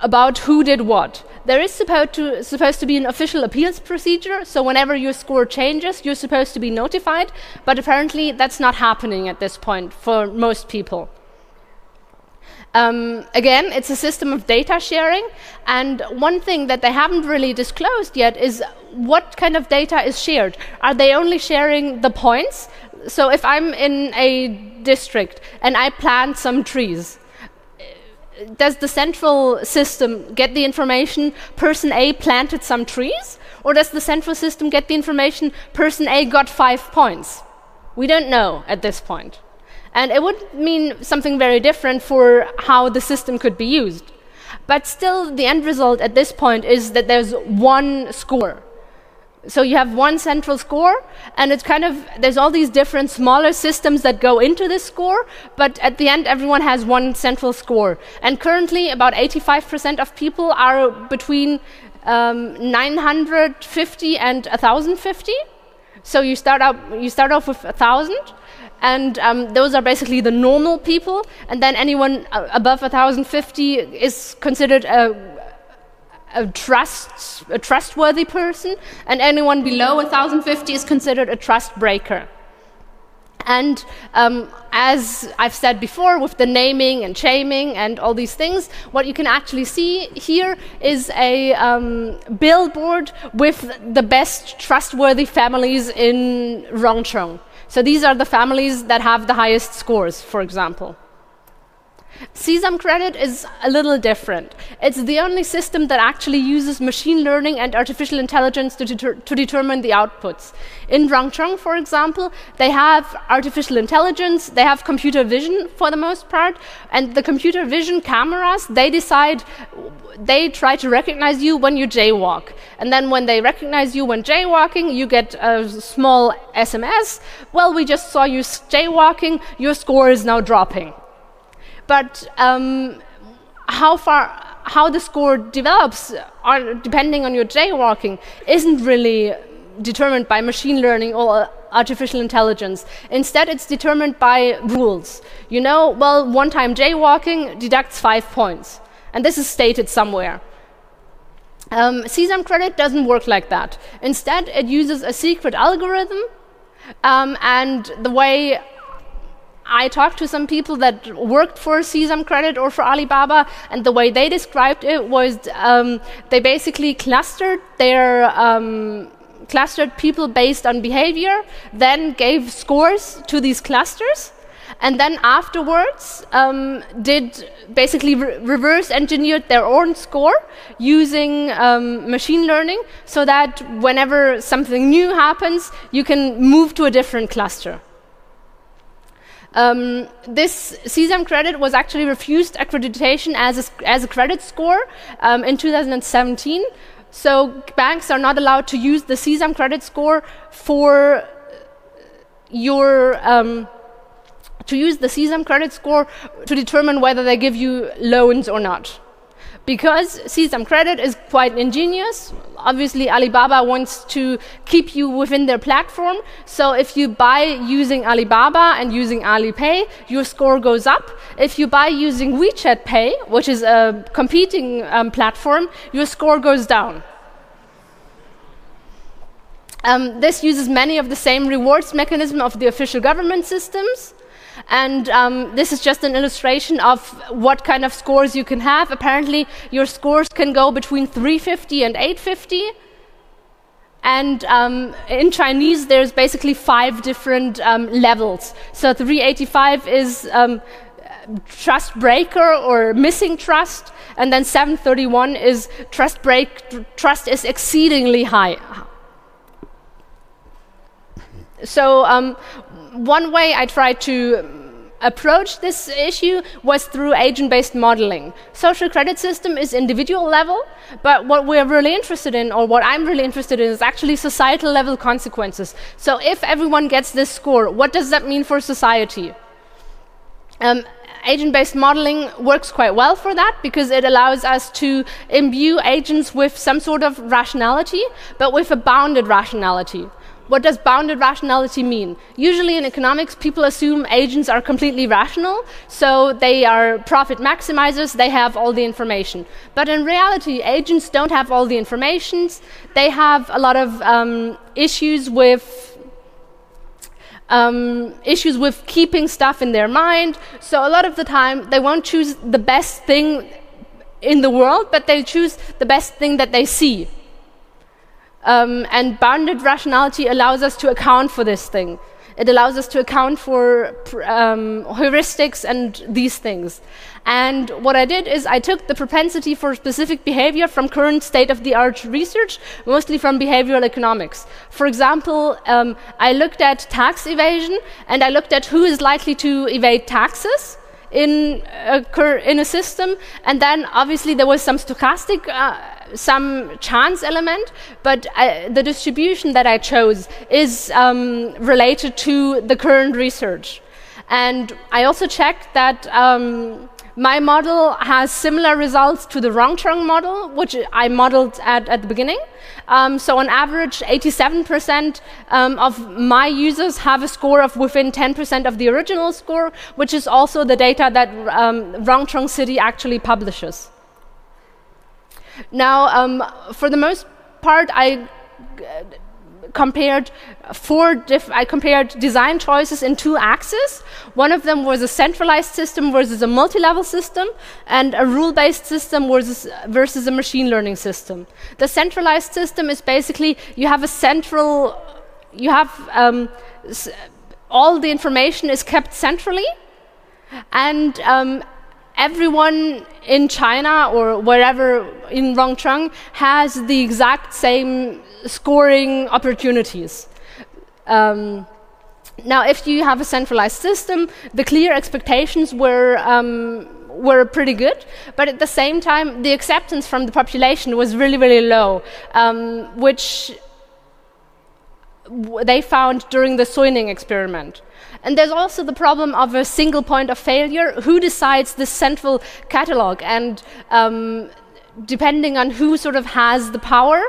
[SPEAKER 2] about who did what. There is supposed to, supposed to be an official appeals procedure, so whenever your score changes, you're supposed to be notified, but apparently that's not happening at this point for most people. Um, again, it's a system of data sharing, and one thing that they haven't really disclosed yet is what kind of data is shared. Are they only sharing the points? So if I'm in a district and I plant some trees, does the central system get the information person A planted some trees? Or does the central system get the information person A got five points? We don't know at this point. And it would mean something very different for how the system could be used. But still, the end result at this point is that there's one score. So you have one central score, and it's kind of, there's all these different smaller systems that go into this score, but at the end, everyone has one central score. And currently, about 85% of people are between um, 950 and 1050. So you start, out, you start off with 1000, and um, those are basically the normal people, and then anyone uh, above 1050 is considered a a trust a trustworthy person, and anyone below 1,050 is considered a trust breaker. And um, as I've said before, with the naming and shaming and all these things, what you can actually see here is a um, billboard with the best trustworthy families in Rongcheng. So these are the families that have the highest scores, for example. Sesame credit is a little different. It's the only system that actually uses machine learning and artificial intelligence to, deter to determine the outputs. In Rongcheng, for example, they have artificial intelligence, they have computer vision for the most part, and the computer vision cameras, they decide, they try to recognize you when you jaywalk. And then when they recognize you when jaywalking, you get a small SMS. Well, we just saw you jaywalking, your score is now dropping. But um, how far, how the score develops, are, depending on your jaywalking, isn't really determined by machine learning or artificial intelligence. Instead, it's determined by rules. You know, well, one time jaywalking deducts five points, and this is stated somewhere. Um, Sesame credit doesn't work like that. Instead, it uses a secret algorithm, um, and the way I talked to some people that worked for Sesame Credit or for Alibaba, and the way they described it was um, they basically clustered their um, clustered people based on behavior, then gave scores to these clusters, and then afterwards um, did basically re reverse engineered their own score using um, machine learning so that whenever something new happens, you can move to a different cluster. Um, this Sesame credit was actually refused accreditation as a, as a credit score um, in 2017. So banks are not allowed to use the Sesame credit score for your um, to use the CSAM credit score to determine whether they give you loans or not because Sesame credit is quite ingenious. Obviously, Alibaba wants to keep you within their platform. So if you buy using Alibaba and using Alipay, your score goes up. If you buy using WeChat Pay, which is a competing um, platform, your score goes down. Um, this uses many of the same rewards mechanism of the official government systems. And um, this is just an illustration of what kind of scores you can have. Apparently, your scores can go between 350 and 850. And um, in Chinese, there's basically five different um, levels. So 385 is um, trust breaker or missing trust, and then 731 is trust break. Tr trust is exceedingly high. So um, one way I tried to approach this issue was through agent-based modeling. Social credit system is individual level, but what we're really interested in, or what I'm really interested in, is actually societal level consequences. So if everyone gets this score, what does that mean for society? Um, agent-based modeling works quite well for that because it allows us to imbue agents with some sort of rationality, but with a bounded rationality. What does bounded rationality mean? Usually in economics, people assume agents are completely rational, so they are profit maximizers, they have all the information. But in reality, agents don't have all the information. They have a lot of um, issues with um, issues with keeping stuff in their mind. So a lot of the time, they won't choose the best thing in the world, but they choose the best thing that they see. Um, and bounded rationality allows us to account for this thing. It allows us to account for um, heuristics and these things. And what I did is I took the propensity for specific behavior from current state of the art research, mostly from behavioral economics. For example, um, I looked at tax evasion and I looked at who is likely to evade taxes in a, in a system, and then obviously there was some stochastic, uh, some chance element, but I, the distribution that I chose is um, related to the current research. And I also checked that um, my model has similar results to the Rongcheng model, which I modeled at, at the beginning. Um, so on average, 87% um, of my users have a score of within 10% of the original score, which is also the data that um, Rongcheng City actually publishes. Now, um, for the most part, I compared four I compared design choices in two axes. One of them was a centralized system versus a multi-level system, and a rule-based system versus, versus a machine learning system. The centralized system is basically you have a central, you have um, all the information is kept centrally, and um, everyone in China or wherever in Rongcheng has the exact same scoring opportunities. Um, now, if you have a centralized system, the clear expectations were um, were pretty good, but at the same time, the acceptance from the population was really, really low, um, which they found during the Suining experiment. And there's also the problem of a single point of failure. Who decides the central catalog? And um, depending on who sort of has the power,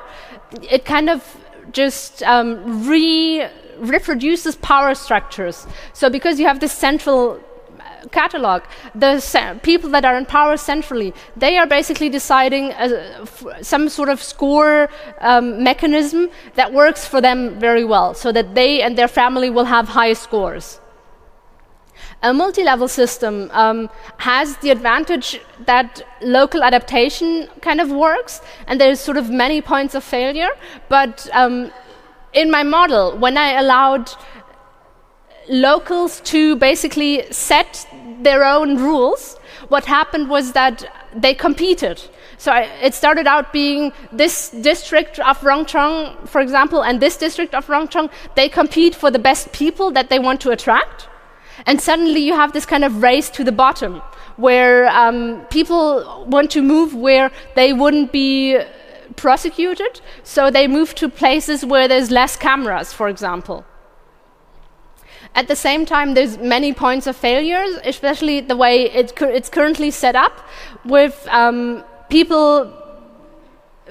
[SPEAKER 2] it kind of just um, re reproduces power structures. So because you have this central catalog, the people that are in power centrally, they are basically deciding uh, some sort of score um, mechanism that works for them very well, so that they and their family will have high scores. A multi-level system um, has the advantage that local adaptation kind of works, and there's sort of many points of failure. But um, in my model, when I allowed locals to basically set their own rules, what happened was that they competed. So I, it started out being this district of Rongcheng, for example, and this district of Rongcheng, they compete for the best people that they want to attract. And suddenly you have this kind of race to the bottom where um, people want to move where they wouldn't be prosecuted, so they move to places where there's less cameras, for example. At the same time, there's many points of failures, especially the way it it's currently set up, with um, people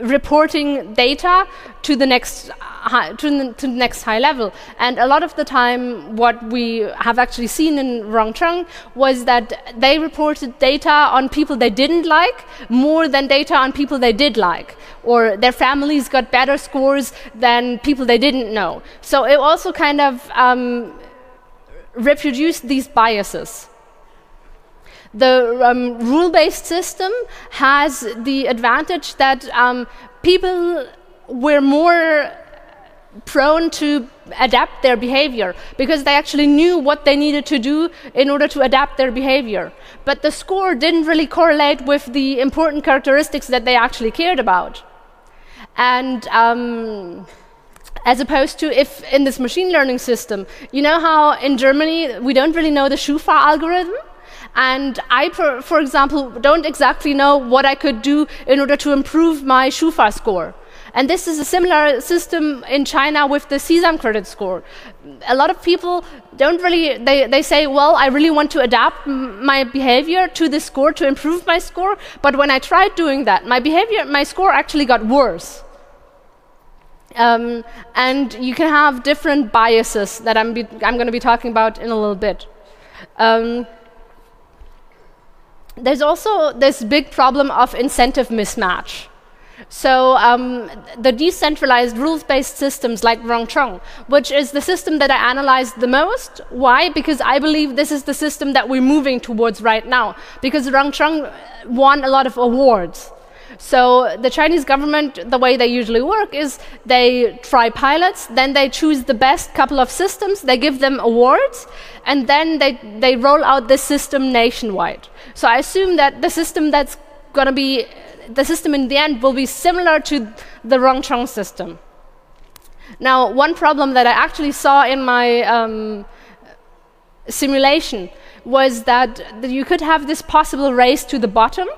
[SPEAKER 2] reporting data to the next high, to, the, to the next high level. And a lot of the time, what we have actually seen in Rongcheng was that they reported data on people they didn't like more than data on people they did like, or their families got better scores than people they didn't know. So it also kind of um, reproduced these biases. The um, rule-based system has the advantage that um, people were more prone to adapt their behavior because they actually knew what they needed to do in order to adapt their behavior. But the score didn't really correlate with the important characteristics that they actually cared about. And um, as opposed to if in this machine learning system, you know how in Germany we don't really know the Schufa algorithm? And I, for example, don't exactly know what I could do in order to improve my Schufa score. And this is a similar system in China with the Sesame credit score. A lot of people don't really, they, they say, well, I really want to adapt my behavior to this score to improve my score. But when I tried doing that, my behavior, my score actually got worse. Um, and you can have different biases that I'm, I'm going to be talking about in a little bit. Um, there's also this big problem of incentive mismatch. So um, the decentralized rules-based systems like Rongcheng, which is the system that I analyzed the most. Why? Because I believe this is the system that we're moving towards right now. Because Rongcheng won a lot of awards. So the Chinese government, the way they usually work is they try pilots, then they choose the best couple of systems, they give them awards, and then they, they roll out this system nationwide. So I assume that the system that's going to be, the system in the end will be similar to the Rongcheng system. Now, one problem that I actually saw in my um, simulation was that you could have this possible race to the bottom,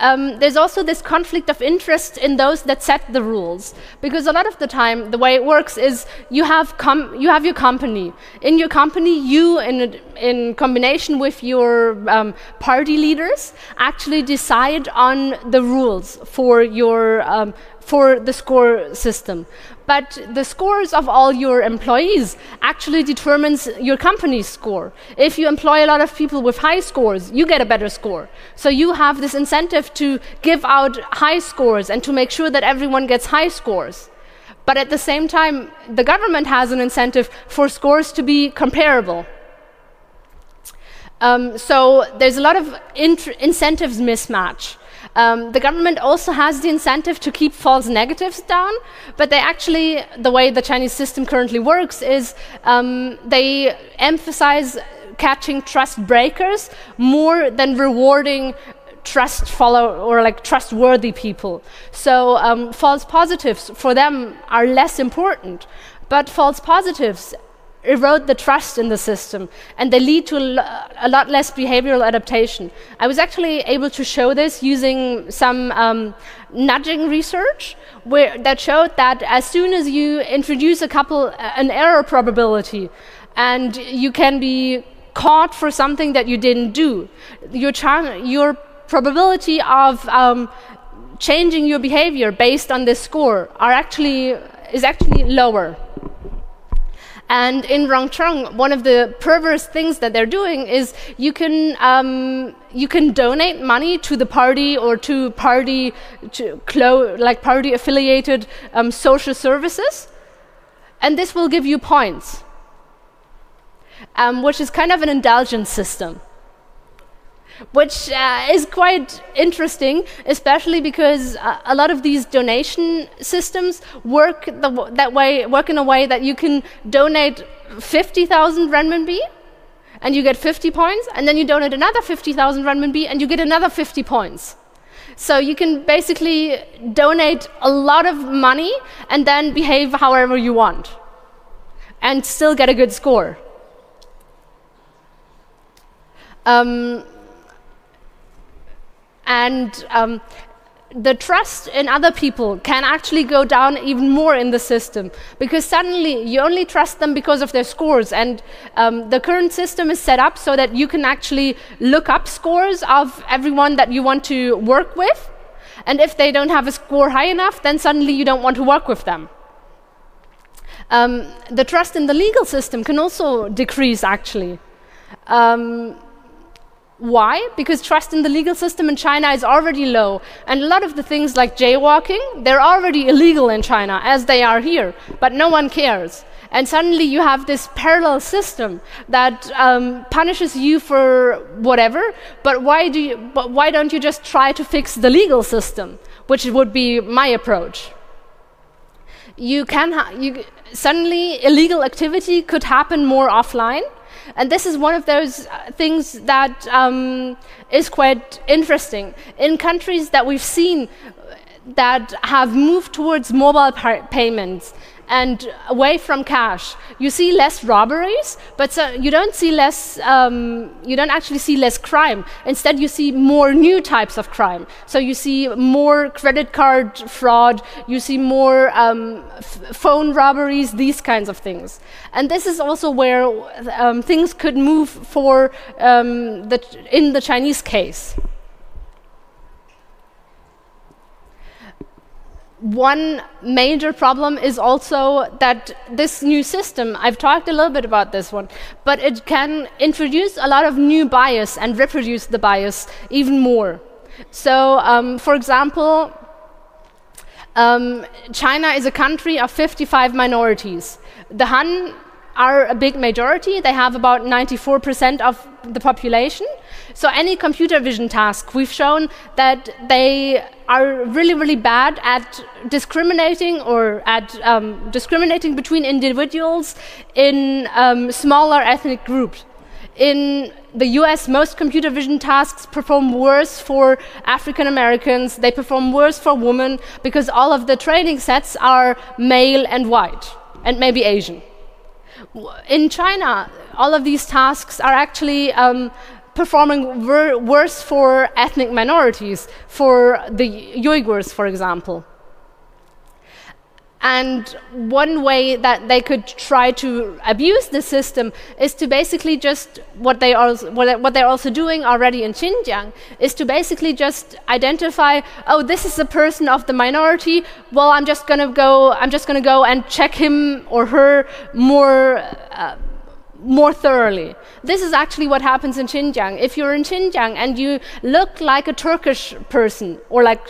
[SPEAKER 2] um, there's also this conflict of interest in those that set the rules. Because a lot of the time, the way it works is you have, you have your company. In your company, you, in, in combination with your um, party leaders, actually decide on the rules for your um, for the score system. But the scores of all your employees actually determines your company's score. If you employ a lot of people with high scores, you get a better score. So you have this incentive to give out high scores and to make sure that everyone gets high scores. But at the same time, the government has an incentive for scores to be comparable. Um, so there's a lot of incentives mismatch. Um, the government also has the incentive to keep false negatives down, but they actually, the way the Chinese system currently works is um, they emphasize catching trust breakers more than rewarding trust follow or like trustworthy people. So um, false positives for them are less important, but false positives erode the trust in the system and they lead to a, lot less behavioral adaptation. I was actually able to show this using some um, nudging research where that showed that as soon as you introduce a couple an error probability and you can be caught for something that you didn't do, your, your probability of um, changing your behavior based on this score are actually is actually lower. And in Rongcheng, one of the perverse things that they're doing is you can um, you can donate money to the party or to party to like party affiliated um, social services, and this will give you points, um, which is kind of an indulgence system which uh, is quite interesting, especially because uh, a lot of these donation systems work that way, work in a way that you can donate 50,000 renminbi and you get 50 points, and then you donate another 50,000 renminbi and you get another 50 points. So you can basically donate a lot of money and then behave however you want and still get a good score. Um, and um, the trust in other people can actually go down even more in the system because suddenly you only trust them because of their scores. And um, the current system is set up so that you can actually look up scores of everyone that you want to work with. And if they don't have a score high enough, then suddenly you don't want to work with them. Um, the trust in the legal system can also decrease, actually. Um, why? Because trust in the legal system in China is already low. And a lot of the things like jaywalking, they're already illegal in China, as they are here, but no one cares. And suddenly you have this parallel system that um, punishes you for whatever, but why, do you, but why don't you just try to fix the legal system, which would be my approach? You can you, suddenly illegal activity could happen more offline, and this is one of those uh, things that um, is quite interesting. In countries that we've seen that have moved towards mobile payments and away from cash. You see less robberies, but so you don't see less. Um, you don't actually see less crime. Instead, you see more new types of crime. So you see more credit card fraud. You see more um, phone robberies. These kinds of things. And this is also where um, things could move for um, the in the Chinese case. One major problem is also that this new system, I've talked a little bit about this one, but it can introduce a lot of new bias and reproduce the bias even more. So, um, for example, um, China is a country of 55 minorities. The Han are a big majority. They have about 94% of the population. So any computer vision task, we've shown that they are really, really bad at discriminating or at um, discriminating between individuals in um, smaller ethnic groups. In the US, most computer vision tasks perform worse for African Americans, they perform worse for women because all of the training sets are male and white, and maybe Asian. In China, all of these tasks are actually um, performing wor worse for ethnic minorities, for the Uyghurs, for example. And one way that they could try to abuse the system is to basically just what they are what they're also doing already in Xinjiang is to basically just identify oh this is a person of the minority well I'm just gonna go I'm just gonna go and check him or her more. Uh, more thoroughly. This is actually what happens in Xinjiang. If you're in Xinjiang and you look like a Turkish person or like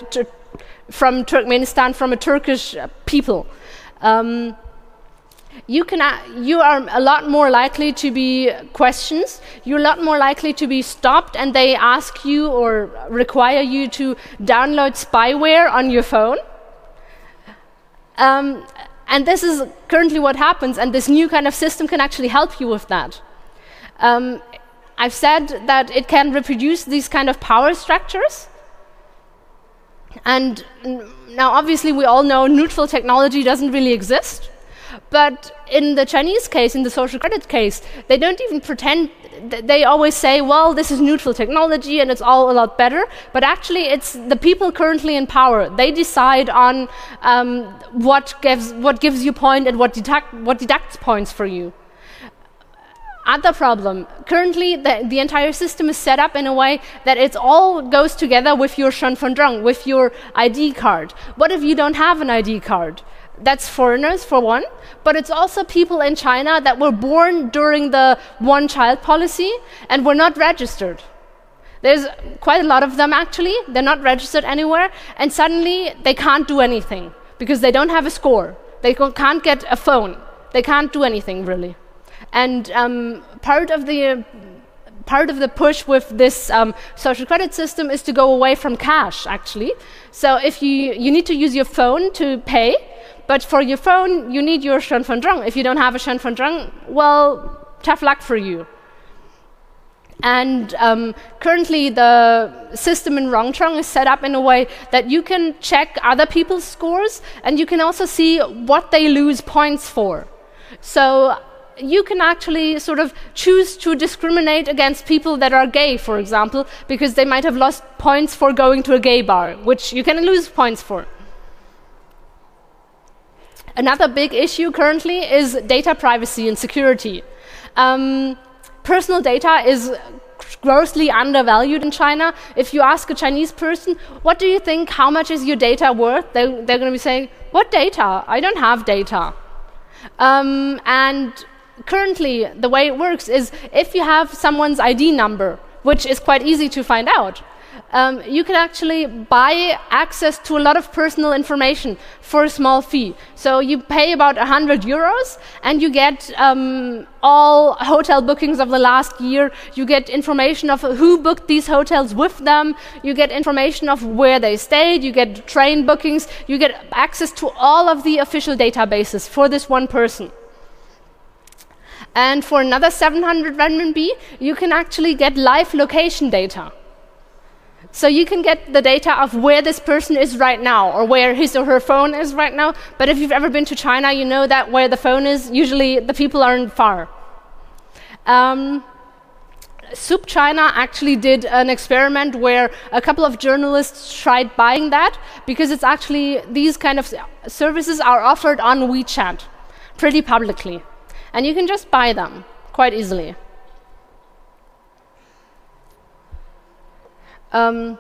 [SPEAKER 2] from Turkmenistan, from a Turkish uh, people. Um, you, can, uh, you are a lot more likely to be questions. You're a lot more likely to be stopped, and they ask you or require you to download spyware on your phone. Um, and this is currently what happens, and this new kind of system can actually help you with that. Um, I've said that it can reproduce these kind of power structures. And now, obviously, we all know neutral technology doesn't really exist. But in the Chinese case, in the social credit case, they don't even pretend. They always say, well, this is neutral technology and it's all a lot better. But actually, it's the people currently in power. They decide on um, what, gives, what gives you point and what, deduct, what deducts points for you other problem. Currently, the, the, entire system is set up in a way that it all goes together with your Shenfenzheng, with your ID card. What if you don't have an ID card? That's foreigners, for one, but it's also people in China that were born during the one child policy and were not registered. There's quite a lot of them actually, they're not registered anywhere, and suddenly they can't do anything because they don't have a score. They can't get a phone. They can't do anything really. And um, part of the part of the push with this um, social credit system is to go away from cash, actually. So if you, you need to use your phone to pay, but for your phone, you need your Shenfenzheng. If you don't have a Shenfenzheng, well, tough luck for you. And um, currently, the system in Rongcheng is set up in a way that you can check other people's scores and you can also see what they lose points for. So you can actually sort of choose to discriminate against people that are gay, for example, because they might have lost points for going to a gay bar, which you can lose points for. Another big issue currently is data privacy and security. Um, personal data is grossly undervalued in China. If you ask a Chinese person, what do you think, how much is your data worth? They, are going to be saying, what data? I don't have data. Um, and currently, the way it works is if you have someone's ID number, which is quite easy to find out, um, you can actually buy access to a lot of personal information for a small fee. So you pay about 100 euros and you get um, all hotel bookings of the last year. You get information of who booked these hotels with them. You get information of where they stayed. You get train bookings. You get access to all of the official databases for this one person. And for another 700 renminbi, you can actually get live location data. So you can get the data of where this person is right now or where his or her phone is right now. But if you've ever been to China, you know that where the phone is, usually the people aren't far. Um, SupChina actually did an experiment where a couple of journalists tried buying that because it's actually these kind of services are offered on WeChat pretty publicly. And you can just buy them quite easily. Um,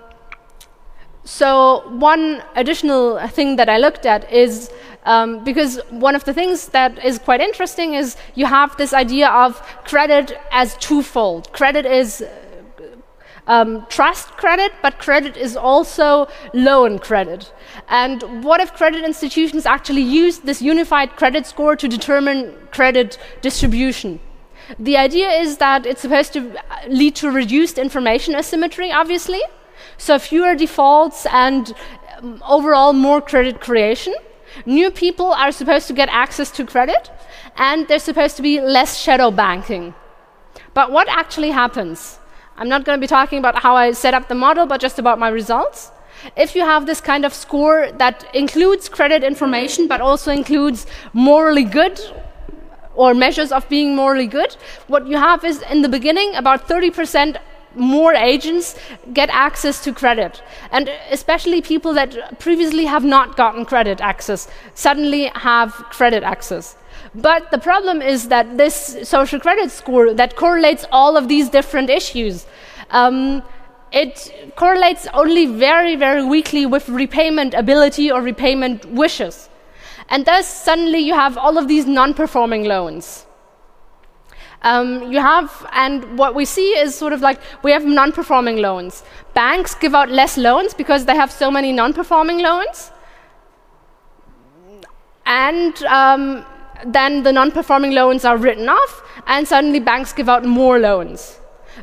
[SPEAKER 2] so one additional thing that I looked at is um, because one of the things that is quite interesting is you have this idea of credit as twofold. Credit is um, trust credit, but credit is also loan credit. And what if credit institutions actually use this unified credit score to determine credit distribution? The idea is that it's supposed to lead to reduced information asymmetry, obviously. So fewer defaults and um, overall more credit creation. New people are supposed to get access to credit, and there's supposed to be less shadow banking. But what actually happens? I'm not going to be talking about how I set up the model, but just about my results. If you have this kind of score that includes credit information, but also includes morally good or measures of being morally good, what you have is in the beginning about 30% more agents get access to credit. And especially people that previously have not gotten credit access suddenly have credit access. But the problem is that this social credit score that correlates all of these different issues, um, it correlates only very, very weakly with repayment ability or repayment wishes. And thus, suddenly, you have all of these non performing loans. Um, you have, and what we see is sort of like we have non performing loans. Banks give out less loans because they have so many non performing loans. And um, then the non performing loans are written off, and suddenly banks give out more loans.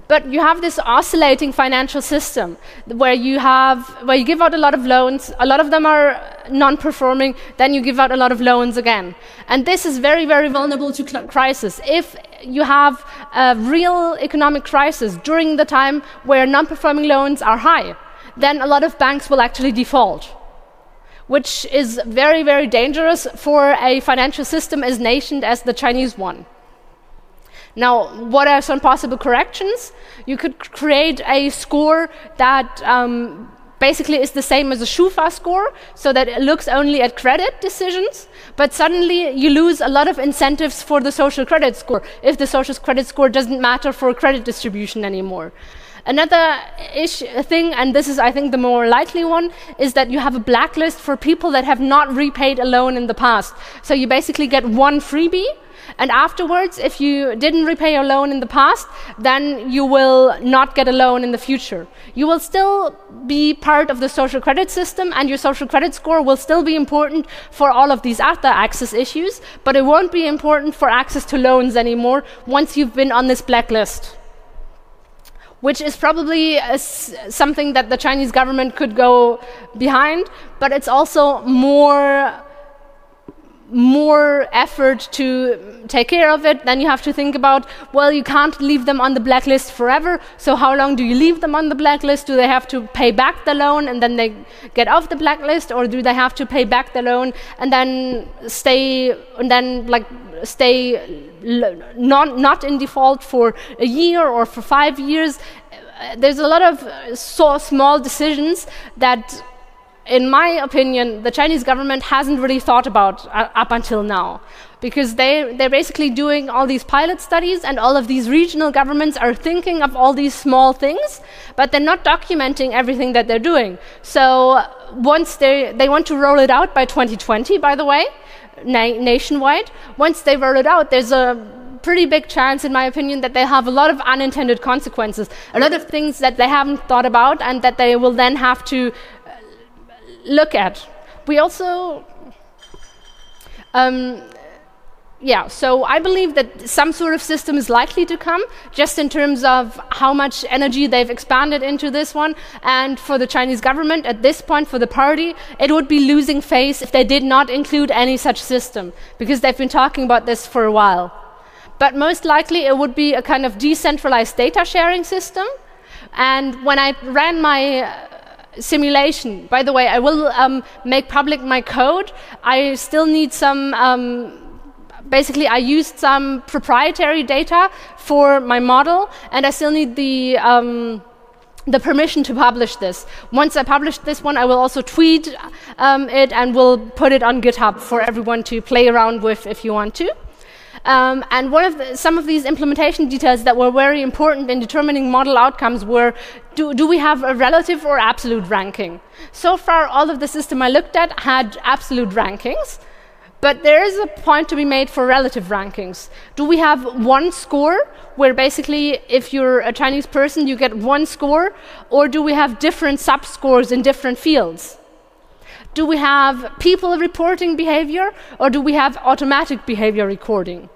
[SPEAKER 2] But you have this oscillating financial system where you have where you give out a lot of loans, a lot of them are non-performing, then you give out a lot of loans again. And this is very, very vulnerable to crisis. If you have a real economic crisis during the time where non-performing loans are high, then a lot of banks will actually default which is very, very dangerous for a financial system as nascent as the Chinese one. Now, what are some possible corrections? You could create a score that um, basically is the same as a Schufa score, so that it looks only at credit decisions, but suddenly you lose a lot of incentives for the social credit score if the social credit score doesn't matter for credit distribution anymore. Another uh, thing, and this is, I think, the more likely one, is that you have a blacklist for people that have not repaid a loan in the past. So you basically get one freebie, and afterwards, if you didn't repay your loan in the past, then you will not get a loan in the future. You will still be part of the social credit system, and your social credit score will still be important for all of these other access issues, but it won't be important for access to loans anymore once you've been on this blacklist which is probably something that the Chinese government could go behind, but it's also more more effort to take care of it, then you have to think about well, you can't leave them on the blacklist forever. So, how long do you leave them on the blacklist? Do they have to pay back the loan and then they get off the blacklist, or do they have to pay back the loan and then stay and then like stay not not in default for a year or for five years? There's a lot of so small decisions that in my opinion, the Chinese government hasn't really thought about uh, up until now. Because they, they're basically doing all these pilot studies, and all of these regional governments are thinking of all these small things, but they're not documenting everything that they're doing. So once they, they want to roll it out by 2020, by the way, na nationwide, once they roll it out, there's a pretty big chance, in my opinion, that they have a lot of unintended consequences, a lot of things that they haven't thought about, and that they will then have to look at. We also, um, yeah, so I believe that some sort of system is likely to come, just in terms of how much energy they've expanded into this one. And for the Chinese government, at this point, for the party, it would be losing face if they did not include any such system, because they've been talking about this for a while. But most likely, it would be a kind of decentralized data sharing system. And when I ran my simulation. By the way, I will um, make public my code. I still need some. Um, basically, I used some proprietary data for my model, and I still need the. Um, the permission to publish this. Once I publish this one, I will also tweet um, it and will put it on GitHub for everyone to play around with if you want to. Um, and one of the, some of these implementation details that were very important in determining model outcomes were do, do we have a relative or absolute ranking? So far, all of the system I looked at had absolute rankings. But there is a point to be made for relative rankings. Do we have one score, where basically, if you're a Chinese person, you get one score, or do we have different sub-scores in different fields? Do we have people reporting behavior, or do we have automatic behavior recording?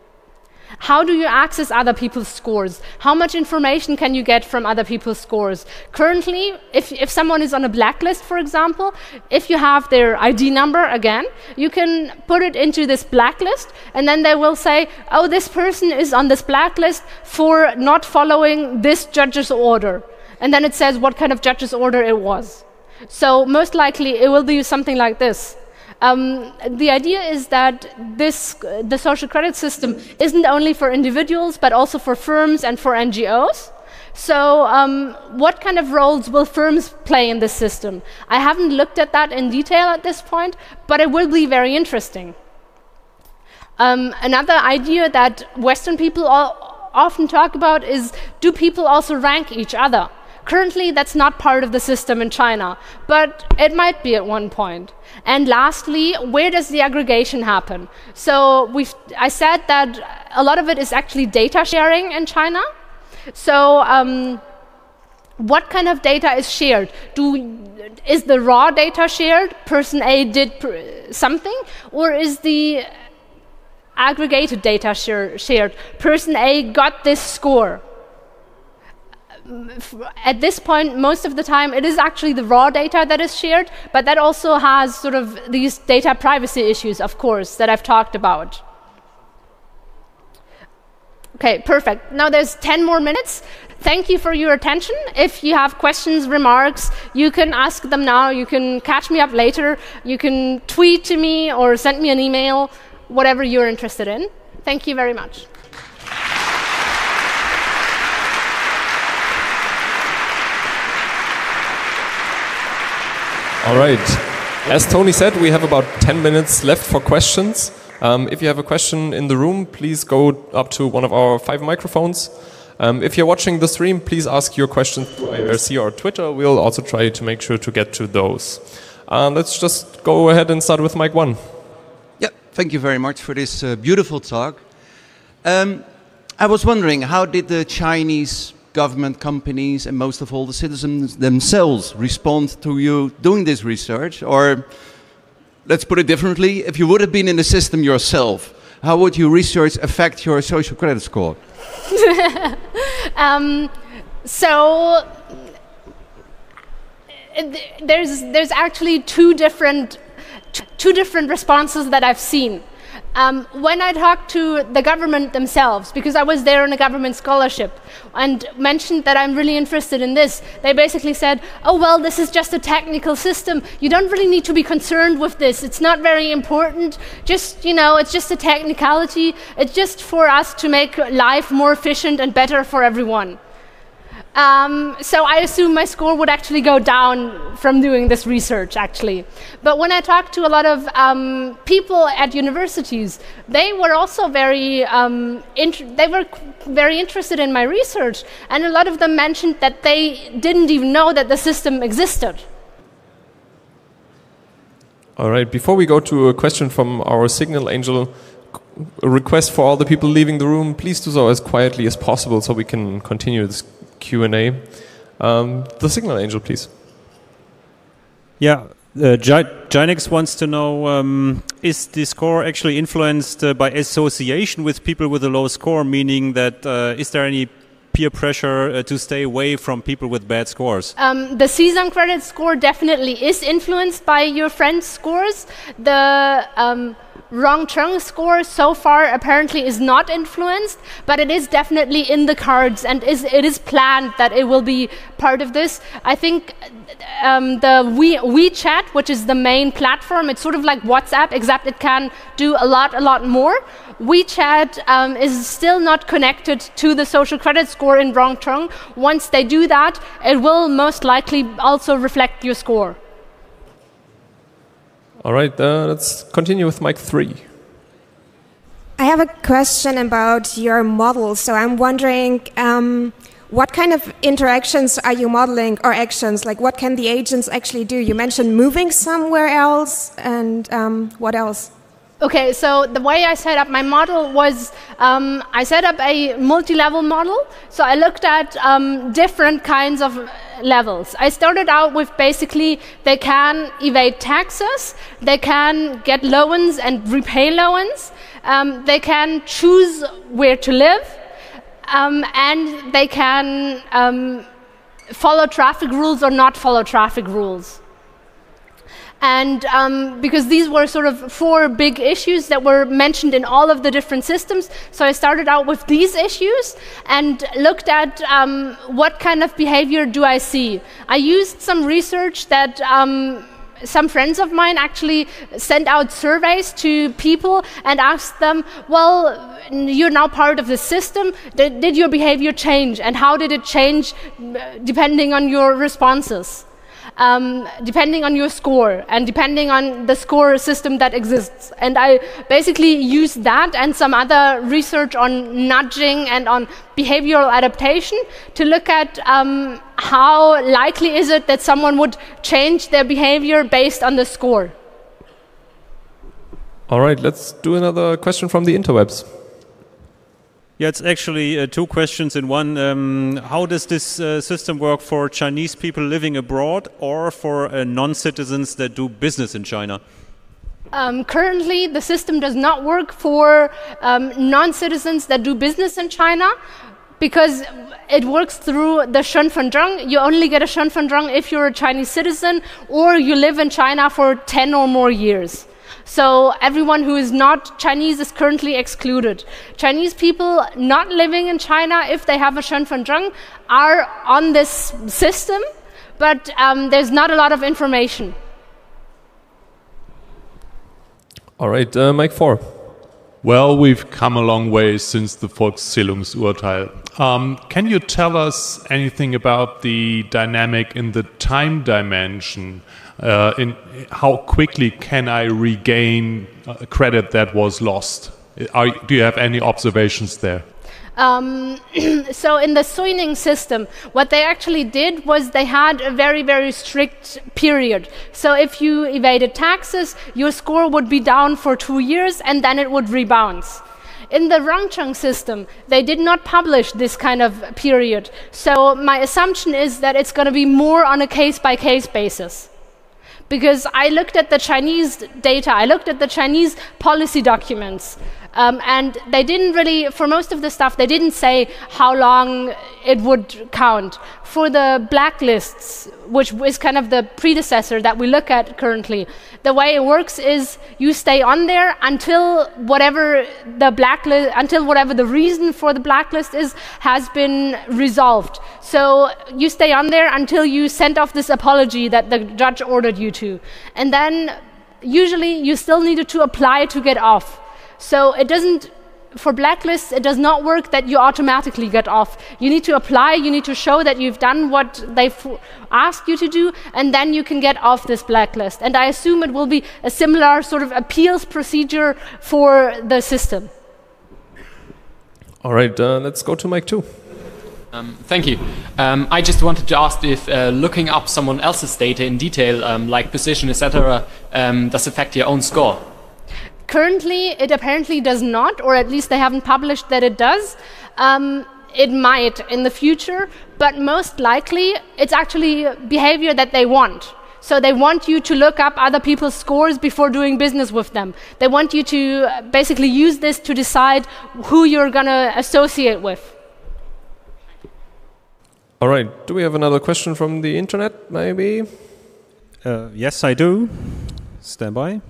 [SPEAKER 2] How do you access other people's scores? How much information can you get from other people's scores? Currently, if, if someone is on a blacklist, for example, if you have their ID number again, you can put it into this blacklist, and then they will say, oh, this person is on this blacklist for not following this judge's order. And then it says what kind of judge's order it was. So, most likely, it will be something like this. Um, the idea is that this, the social credit system isn't only for individuals, but also for firms and for NGOs. So, um, what kind of roles will firms play in this system? I haven't looked at that in detail at this point, but it will be very interesting. Um, another idea that Western people often talk about is do people also rank each other? Currently, that's not part of the system in China, but it might be at one point. And lastly, where does the aggregation happen? So we've, I said that a lot of it is actually data sharing in China. So um, what kind of data is shared? Do, is the raw data shared? Person A did something? Or is the aggregated data share, shared? Person A got this score at this point, most of the time, it is actually the raw data that is shared, but that also has sort of these data privacy issues, of course, that I've talked about. Okay, perfect. Now there's 10 more minutes. Thank you for your attention. If you have questions, remarks, you can ask them now. You can catch me up later. You can tweet to me or send me an email, whatever you're interested in. Thank you very much.
[SPEAKER 3] All right. As Tony said, we have about 10 minutes left for questions. Um, if you have a question in the room, please go up to one of our five microphones. Um, if you're watching the stream, please ask your questions to IRC or Twitter. We'll also try to make sure to get to those. Uh, let's just go ahead and start with mic one.
[SPEAKER 4] Yeah, thank you very much for this uh, beautiful talk. Um, I was wondering, how did the Chinese government companies and most of all the citizens themselves respond to you doing this research? Or let's put it differently, if you would have been in the system yourself, how would your research affect your social credit score? um,
[SPEAKER 2] so there's there's actually two different two different responses that I've seen. Um, when I talked to the government themselves, because I was there on a government scholarship, and mentioned that I'm really interested in this, they basically said, oh, well, this is just a technical system. You don't really need to be concerned with this. It's not very important. Just, you know, it's just a technicality. It's just for us to make life more efficient and better for everyone. Um, so I assume my score would actually go down from doing this research, actually. But when I talked to a lot of um, people at universities, they were also very um, they were very interested in my research, and a lot of them mentioned that they didn't even know that the system existed.
[SPEAKER 3] All right. Before we go to a question from our signal angel, a request for all the people leaving the room: please do so as quietly as possible, so we can continue this Q&A. Um, the signal angel, please.
[SPEAKER 5] Yeah, uh, Ginex wants to know, um, is the score actually influenced uh, by association with people with a low score, meaning that uh, is there any peer pressure uh, to stay away from people with bad scores?
[SPEAKER 2] Um, the Sesame credit score definitely is influenced by your friends' scores. The um, Rongcheng score so far apparently is not influenced, but it is definitely in the cards and is, it is planned that it will be part of this. I think um, the we, WeChat, which is the main platform, it's sort of like WhatsApp, except it can do a lot, a lot more. WeChat um, is still not connected to the social credit score in Rongcheng. Once they do that, it will most likely also reflect your score.
[SPEAKER 3] All right, uh, let's continue with mic three.
[SPEAKER 6] I have a question about your model. So I'm wondering, um, what kind of interactions are you modeling or actions? Like, what can the agents actually do? You mentioned moving somewhere else, and um, what else?
[SPEAKER 2] Okay, so the way I set up my model was um, I set up a multi level model. So I looked at um, different kinds of levels. I started out with basically they can evade taxes, they can get loans and repay loans, um, they can choose where to live, um, and they can um, follow traffic rules or not follow traffic rules. And um, because these were sort of four big issues that were mentioned in all of the different systems, so I started out with these issues and looked at um, what kind of behavior do I see. I used some research that um, some friends of mine actually sent out surveys to people and asked them, well, you're now part of the system. Did, did your behavior change? And how did it change uh, depending on your responses? Um, depending on your score and depending on the score system that exists. And I basically use that and some other research on nudging and on behavioral adaptation to look at um, how likely is it that someone would change their behavior based on the score.
[SPEAKER 3] All right, let's do another question from the interwebs.
[SPEAKER 5] Yeah, it's actually uh, two questions in one. Um, how does this uh, system work for Chinese people living abroad or for uh, non citizens that do business in China?
[SPEAKER 2] Um, currently, the system does not work for um, non citizens that do business in China because it works through the Shenfenzheng. You only get a Shenfenzheng if you're a Chinese citizen or you live in China for 10 or more years. So everyone who is not Chinese is currently excluded. Chinese people not living in China, if they have a Shenfenzheng, are on this system, but um, there's not a lot of information.
[SPEAKER 3] All right, uh, mic 4.
[SPEAKER 7] Well, we've come a long way since the Volkszählungsurteil. Um, can you tell us anything about the dynamic in the time dimension? Uh, in how quickly can I regain credit that was lost? Are, do you have any observations there?
[SPEAKER 2] Um, so in the Suining system, what they actually did was they had a very, very strict period. So if you evaded taxes, your score would be down for two years and then it would rebound. In the Rongcheng system, they did not publish this kind of period. So my assumption is that it's going to be more on a case by case basis because I looked at the Chinese data, I looked at the Chinese policy documents, um, and they didn't really, for most of the stuff, they didn't say how long it would count. For the blacklists, which is kind of the predecessor that we look at currently, the way it works is you stay on there until whatever the blacklist, until whatever the reason for the blacklist is has been resolved. So you stay on there until you send off this apology that the judge ordered you to, and then usually you still needed to apply to get off. So it doesn't, for blacklists, it does not work that you automatically get off. You need to apply, you need to show that you've done what they've asked you to do, and then you can get off this blacklist. And I assume it will be a similar sort of appeals procedure for the system.
[SPEAKER 3] All right, uh, let's go to mic 2.
[SPEAKER 8] Um, thank you. Um, I just wanted to ask if uh, looking up someone else's data in detail, um, like position, etc., um, does affect your own score.
[SPEAKER 2] Currently, it apparently does not, or at least they haven't published that it does. Um, it might in the future, but most likely it's actually behavior that they want. So they want you to look up other people's scores before doing business with them. They want you to basically use this to decide who you're going to associate with.
[SPEAKER 3] All right. Do we have another question from the internet, maybe?
[SPEAKER 5] Uh, yes, I do. Stand by.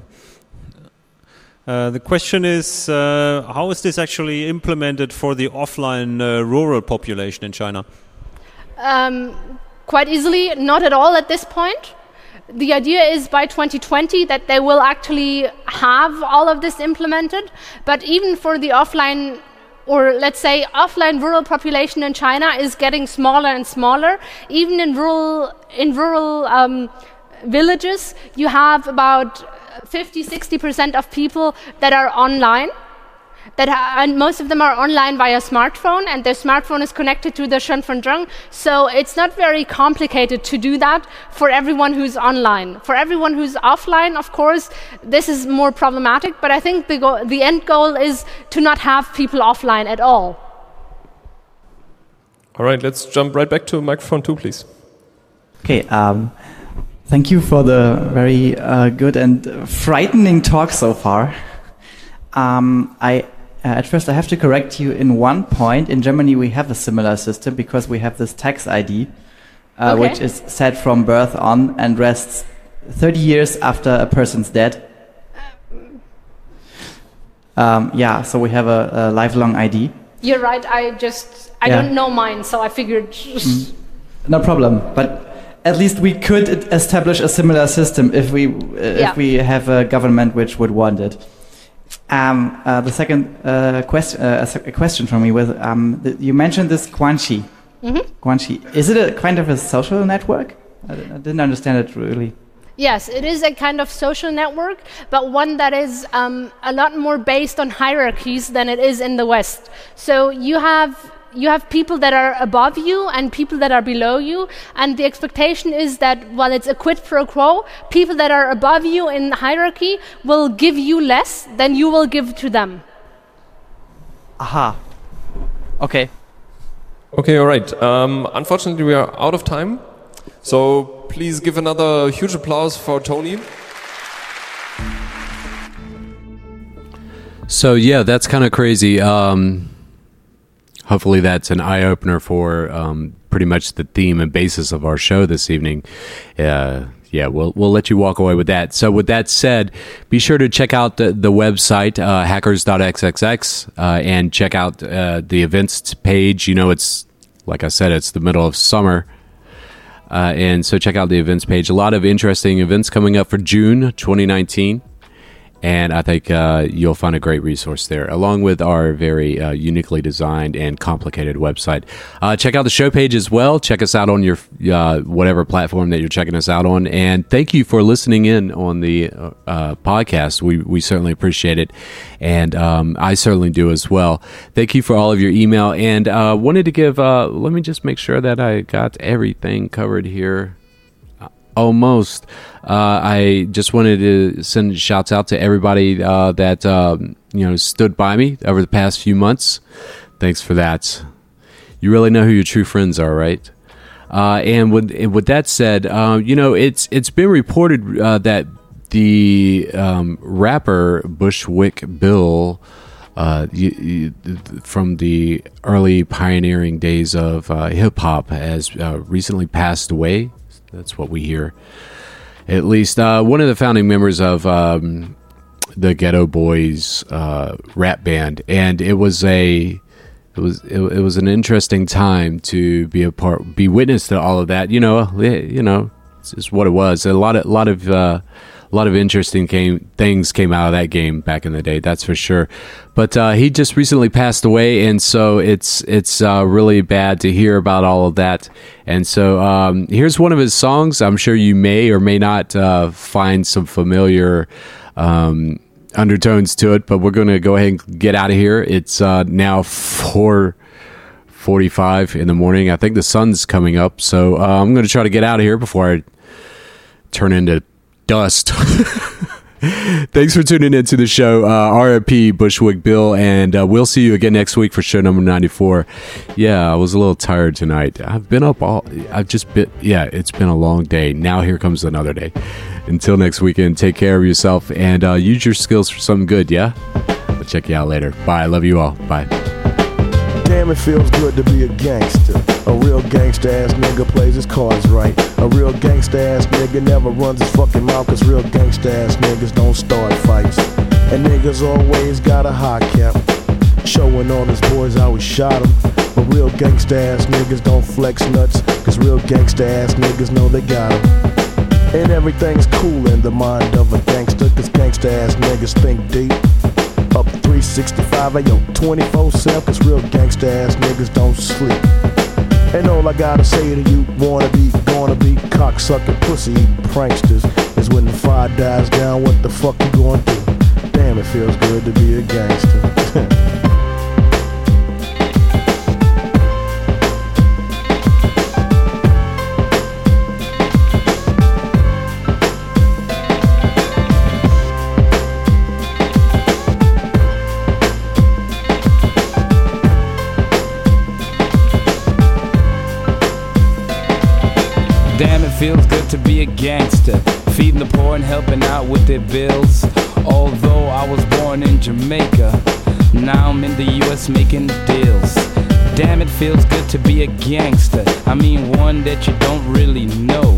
[SPEAKER 5] Uh, the question is, uh, how is this actually implemented for the offline uh, rural population in China?
[SPEAKER 2] Um, quite easily, not at all at this point. The idea is by 2020 that they will actually have all of this implemented, but even for the offline or let's say offline rural population in China is getting smaller and smaller. Even in rural in rural um, villages, you have about 50, 60% of people that are online. that and most of them are online via smartphone, and their smartphone is connected to the Zheng. So it's not very complicated to do that for everyone who's online. For everyone who's offline, of course, this is more problematic. But I think the go- the end goal is to not have people offline at all.
[SPEAKER 3] All right, let's jump right back to microphone two, please.
[SPEAKER 9] Okay. Um, thank you for the very uh, good and frightening talk so far. Um, I uh, at first, I have to correct you in one point. In Germany, we have a similar system because we have this tax ID, uh, okay. which is set from birth on and rests 30 years after a person's dead. Um, yeah, so we have a, a, lifelong ID.
[SPEAKER 2] You're right. I just I yeah. don't know mine, so I figured. Mm.
[SPEAKER 9] No problem. But at least we could establish a similar system if we uh, yeah. if we have a government which would want it. Um, uh, the second uh, quest uh, a question from me was um, you mentioned this Guanxi. Mm -hmm. Guanxi. Is it a kind of a social network? I, I didn't understand it really.
[SPEAKER 2] Yes, it is a kind of social network, but one that is um, a lot more based on hierarchies than it is in the West. So you have you have people that are above you and people that are below you, and the expectation is that while it's a quid pro quo, people that are above you in the hierarchy will give you less than you will give to them.
[SPEAKER 9] Aha. Okay.
[SPEAKER 3] Okay, all right. Um, unfortunately, we are out of time. So please give another huge applause for Tony.
[SPEAKER 1] So yeah, that's kind of crazy. Um, hopefully that's an eye opener for um, pretty much the theme and basis of our show this evening. Uh, yeah, we'll we'll let you walk away with that. So, with that said, be sure to check out the, the website uh, hackers.xxx uh, and check out uh, the events page. You know, it's like I said, it's the middle of summer. Uh, and so check out the events page. A lot of interesting events coming up for June 2019 and I think uh, you'll find a great resource there, along with our very uh, uniquely designed and complicated website. Uh, check out the show page as well. Check us out on your uh, whatever platform that you're checking us out on, and thank you for listening in on the uh, podcast. We we certainly appreciate it, and um, I certainly do as well. Thank you for all of your email, and uh, wanted to give. let me just make sure that I got everything covered here almost. Uh, I just wanted to send shouts out to everybody uh, that um, you know stood by me over the past few months. Thanks for that. You really know who your true friends are, right? Uh, and with with that said, uh, you know it's it's been reported uh, that the um, rapper Bushwick Bill. Uh, you, you, from the early pioneering days of hip hop has recently passed away that's what we hear. At least uh, one of the founding members of um, the Geto Boys uh, rap band, and it was a it was it, it, was an interesting time to be a part, be witness to all of that. You know, you know, it's just what it was. A lot of a lot of uh, a lot of interesting came, things came out of that game back in the day. That's for sure. But uh, he just recently passed away, and so it's it's uh, really bad to hear about all of that. And so um, here's one of his songs. I'm sure you may or may not uh, find some familiar. Um, undertones to it, but we're going to go ahead and get out of here. It's uh, now four forty-five in the morning. I think the sun's coming up, so uh, I'm going to try to get out of here before I turn into dust. Thanks for tuning into the show. Uh, RIP Bushwick Bill, and uh, we'll see you again next week for show number 94. Yeah, I was a little tired tonight. I've been up all, I've just been, yeah, it's been a long day. Now here comes another day. Until next weekend, take care of yourself and uh, use your skills for something good, yeah? I'll check you out later. Bye. Love you all. Bye.
[SPEAKER 10] Damn, it feels good to be a gangster. A real gangsta ass nigga plays his cards right. A real gangsta ass nigga never runs his fucking mouth, cause real gangsta ass niggas don't start fights. And niggas always got a high cap. Showing all his boys how he shot him. But real gangsta ass niggas don't flex nuts, cause real gangsta ass niggas know they got him. And everything's cool in the mind of a gangster, cause gangsta ass niggas think deep. Up 365, yo, 24 7, cause real gangsta ass niggas don't sleep. And all I gotta say to you, wanna be, gonna be, cocksucking pussy pranksters, is when the fire dies down, what the fuck you gonna do? Damn, it feels good to be a gangster.
[SPEAKER 11] feels good to be a gangster. Feeding the poor and helping out with their bills. Although I was born in Jamaica, now I'm in the US making deals. Damn, it feels good to be a gangster. I mean, one that you don't really know.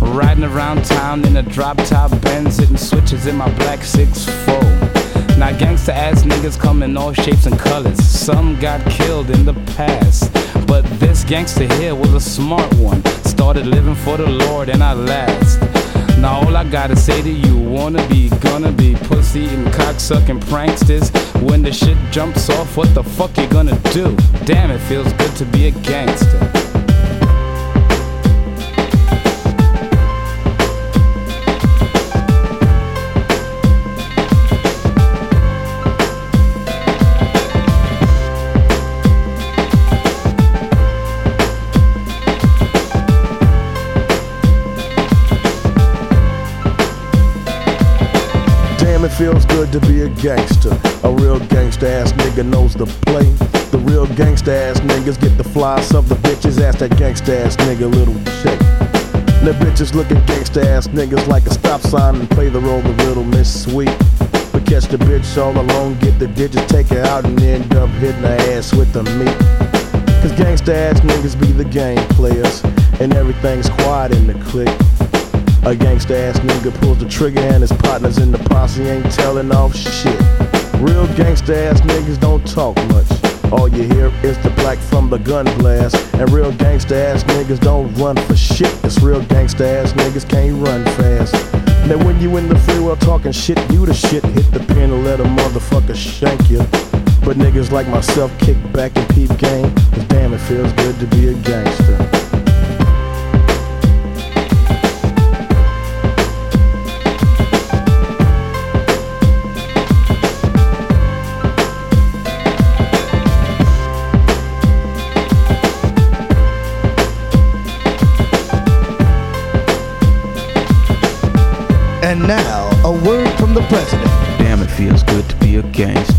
[SPEAKER 11] Riding around town in a drop top Benz, hitting switches in my black 6'4. Now, gangster ass niggas come in all shapes and colors. Some got killed in the past. But this gangster here was a smart one. Started living for the Lord and I last. Now all I gotta say to you, wanna be, gonna be pussy and cocksucking pranksters. When the shit jumps off, what the fuck you gonna do? Damn, it feels good to be a gangster.
[SPEAKER 10] Feels good to be a gangster. A real gangster ass nigga knows the play. The real gangster ass niggas get the flies of the bitches. Ask that gangster ass nigga little shake. The bitches look at gangster ass niggas like a stop sign and play the role of little Miss Sweet. But catch the bitch all alone, get the digits, take her out, and end up hitting her ass with the meat. Cause gangsta ass niggas be the game players, and everything's quiet in the clique. A gangsta ass nigga pulls the trigger and his partners in the posse ain't telling off shit. Real gangsta ass niggas don't talk much. All you hear is the black from the gun blast. And real gangsta ass niggas don't run for shit. Cause real gangsta ass niggas can't run fast. Now when you in the free world talking shit, you the shit. Hit the pin and let a motherfucker shank you. But niggas like myself kick back and peep game. Cause damn, it feels good to be a gangster.
[SPEAKER 12] To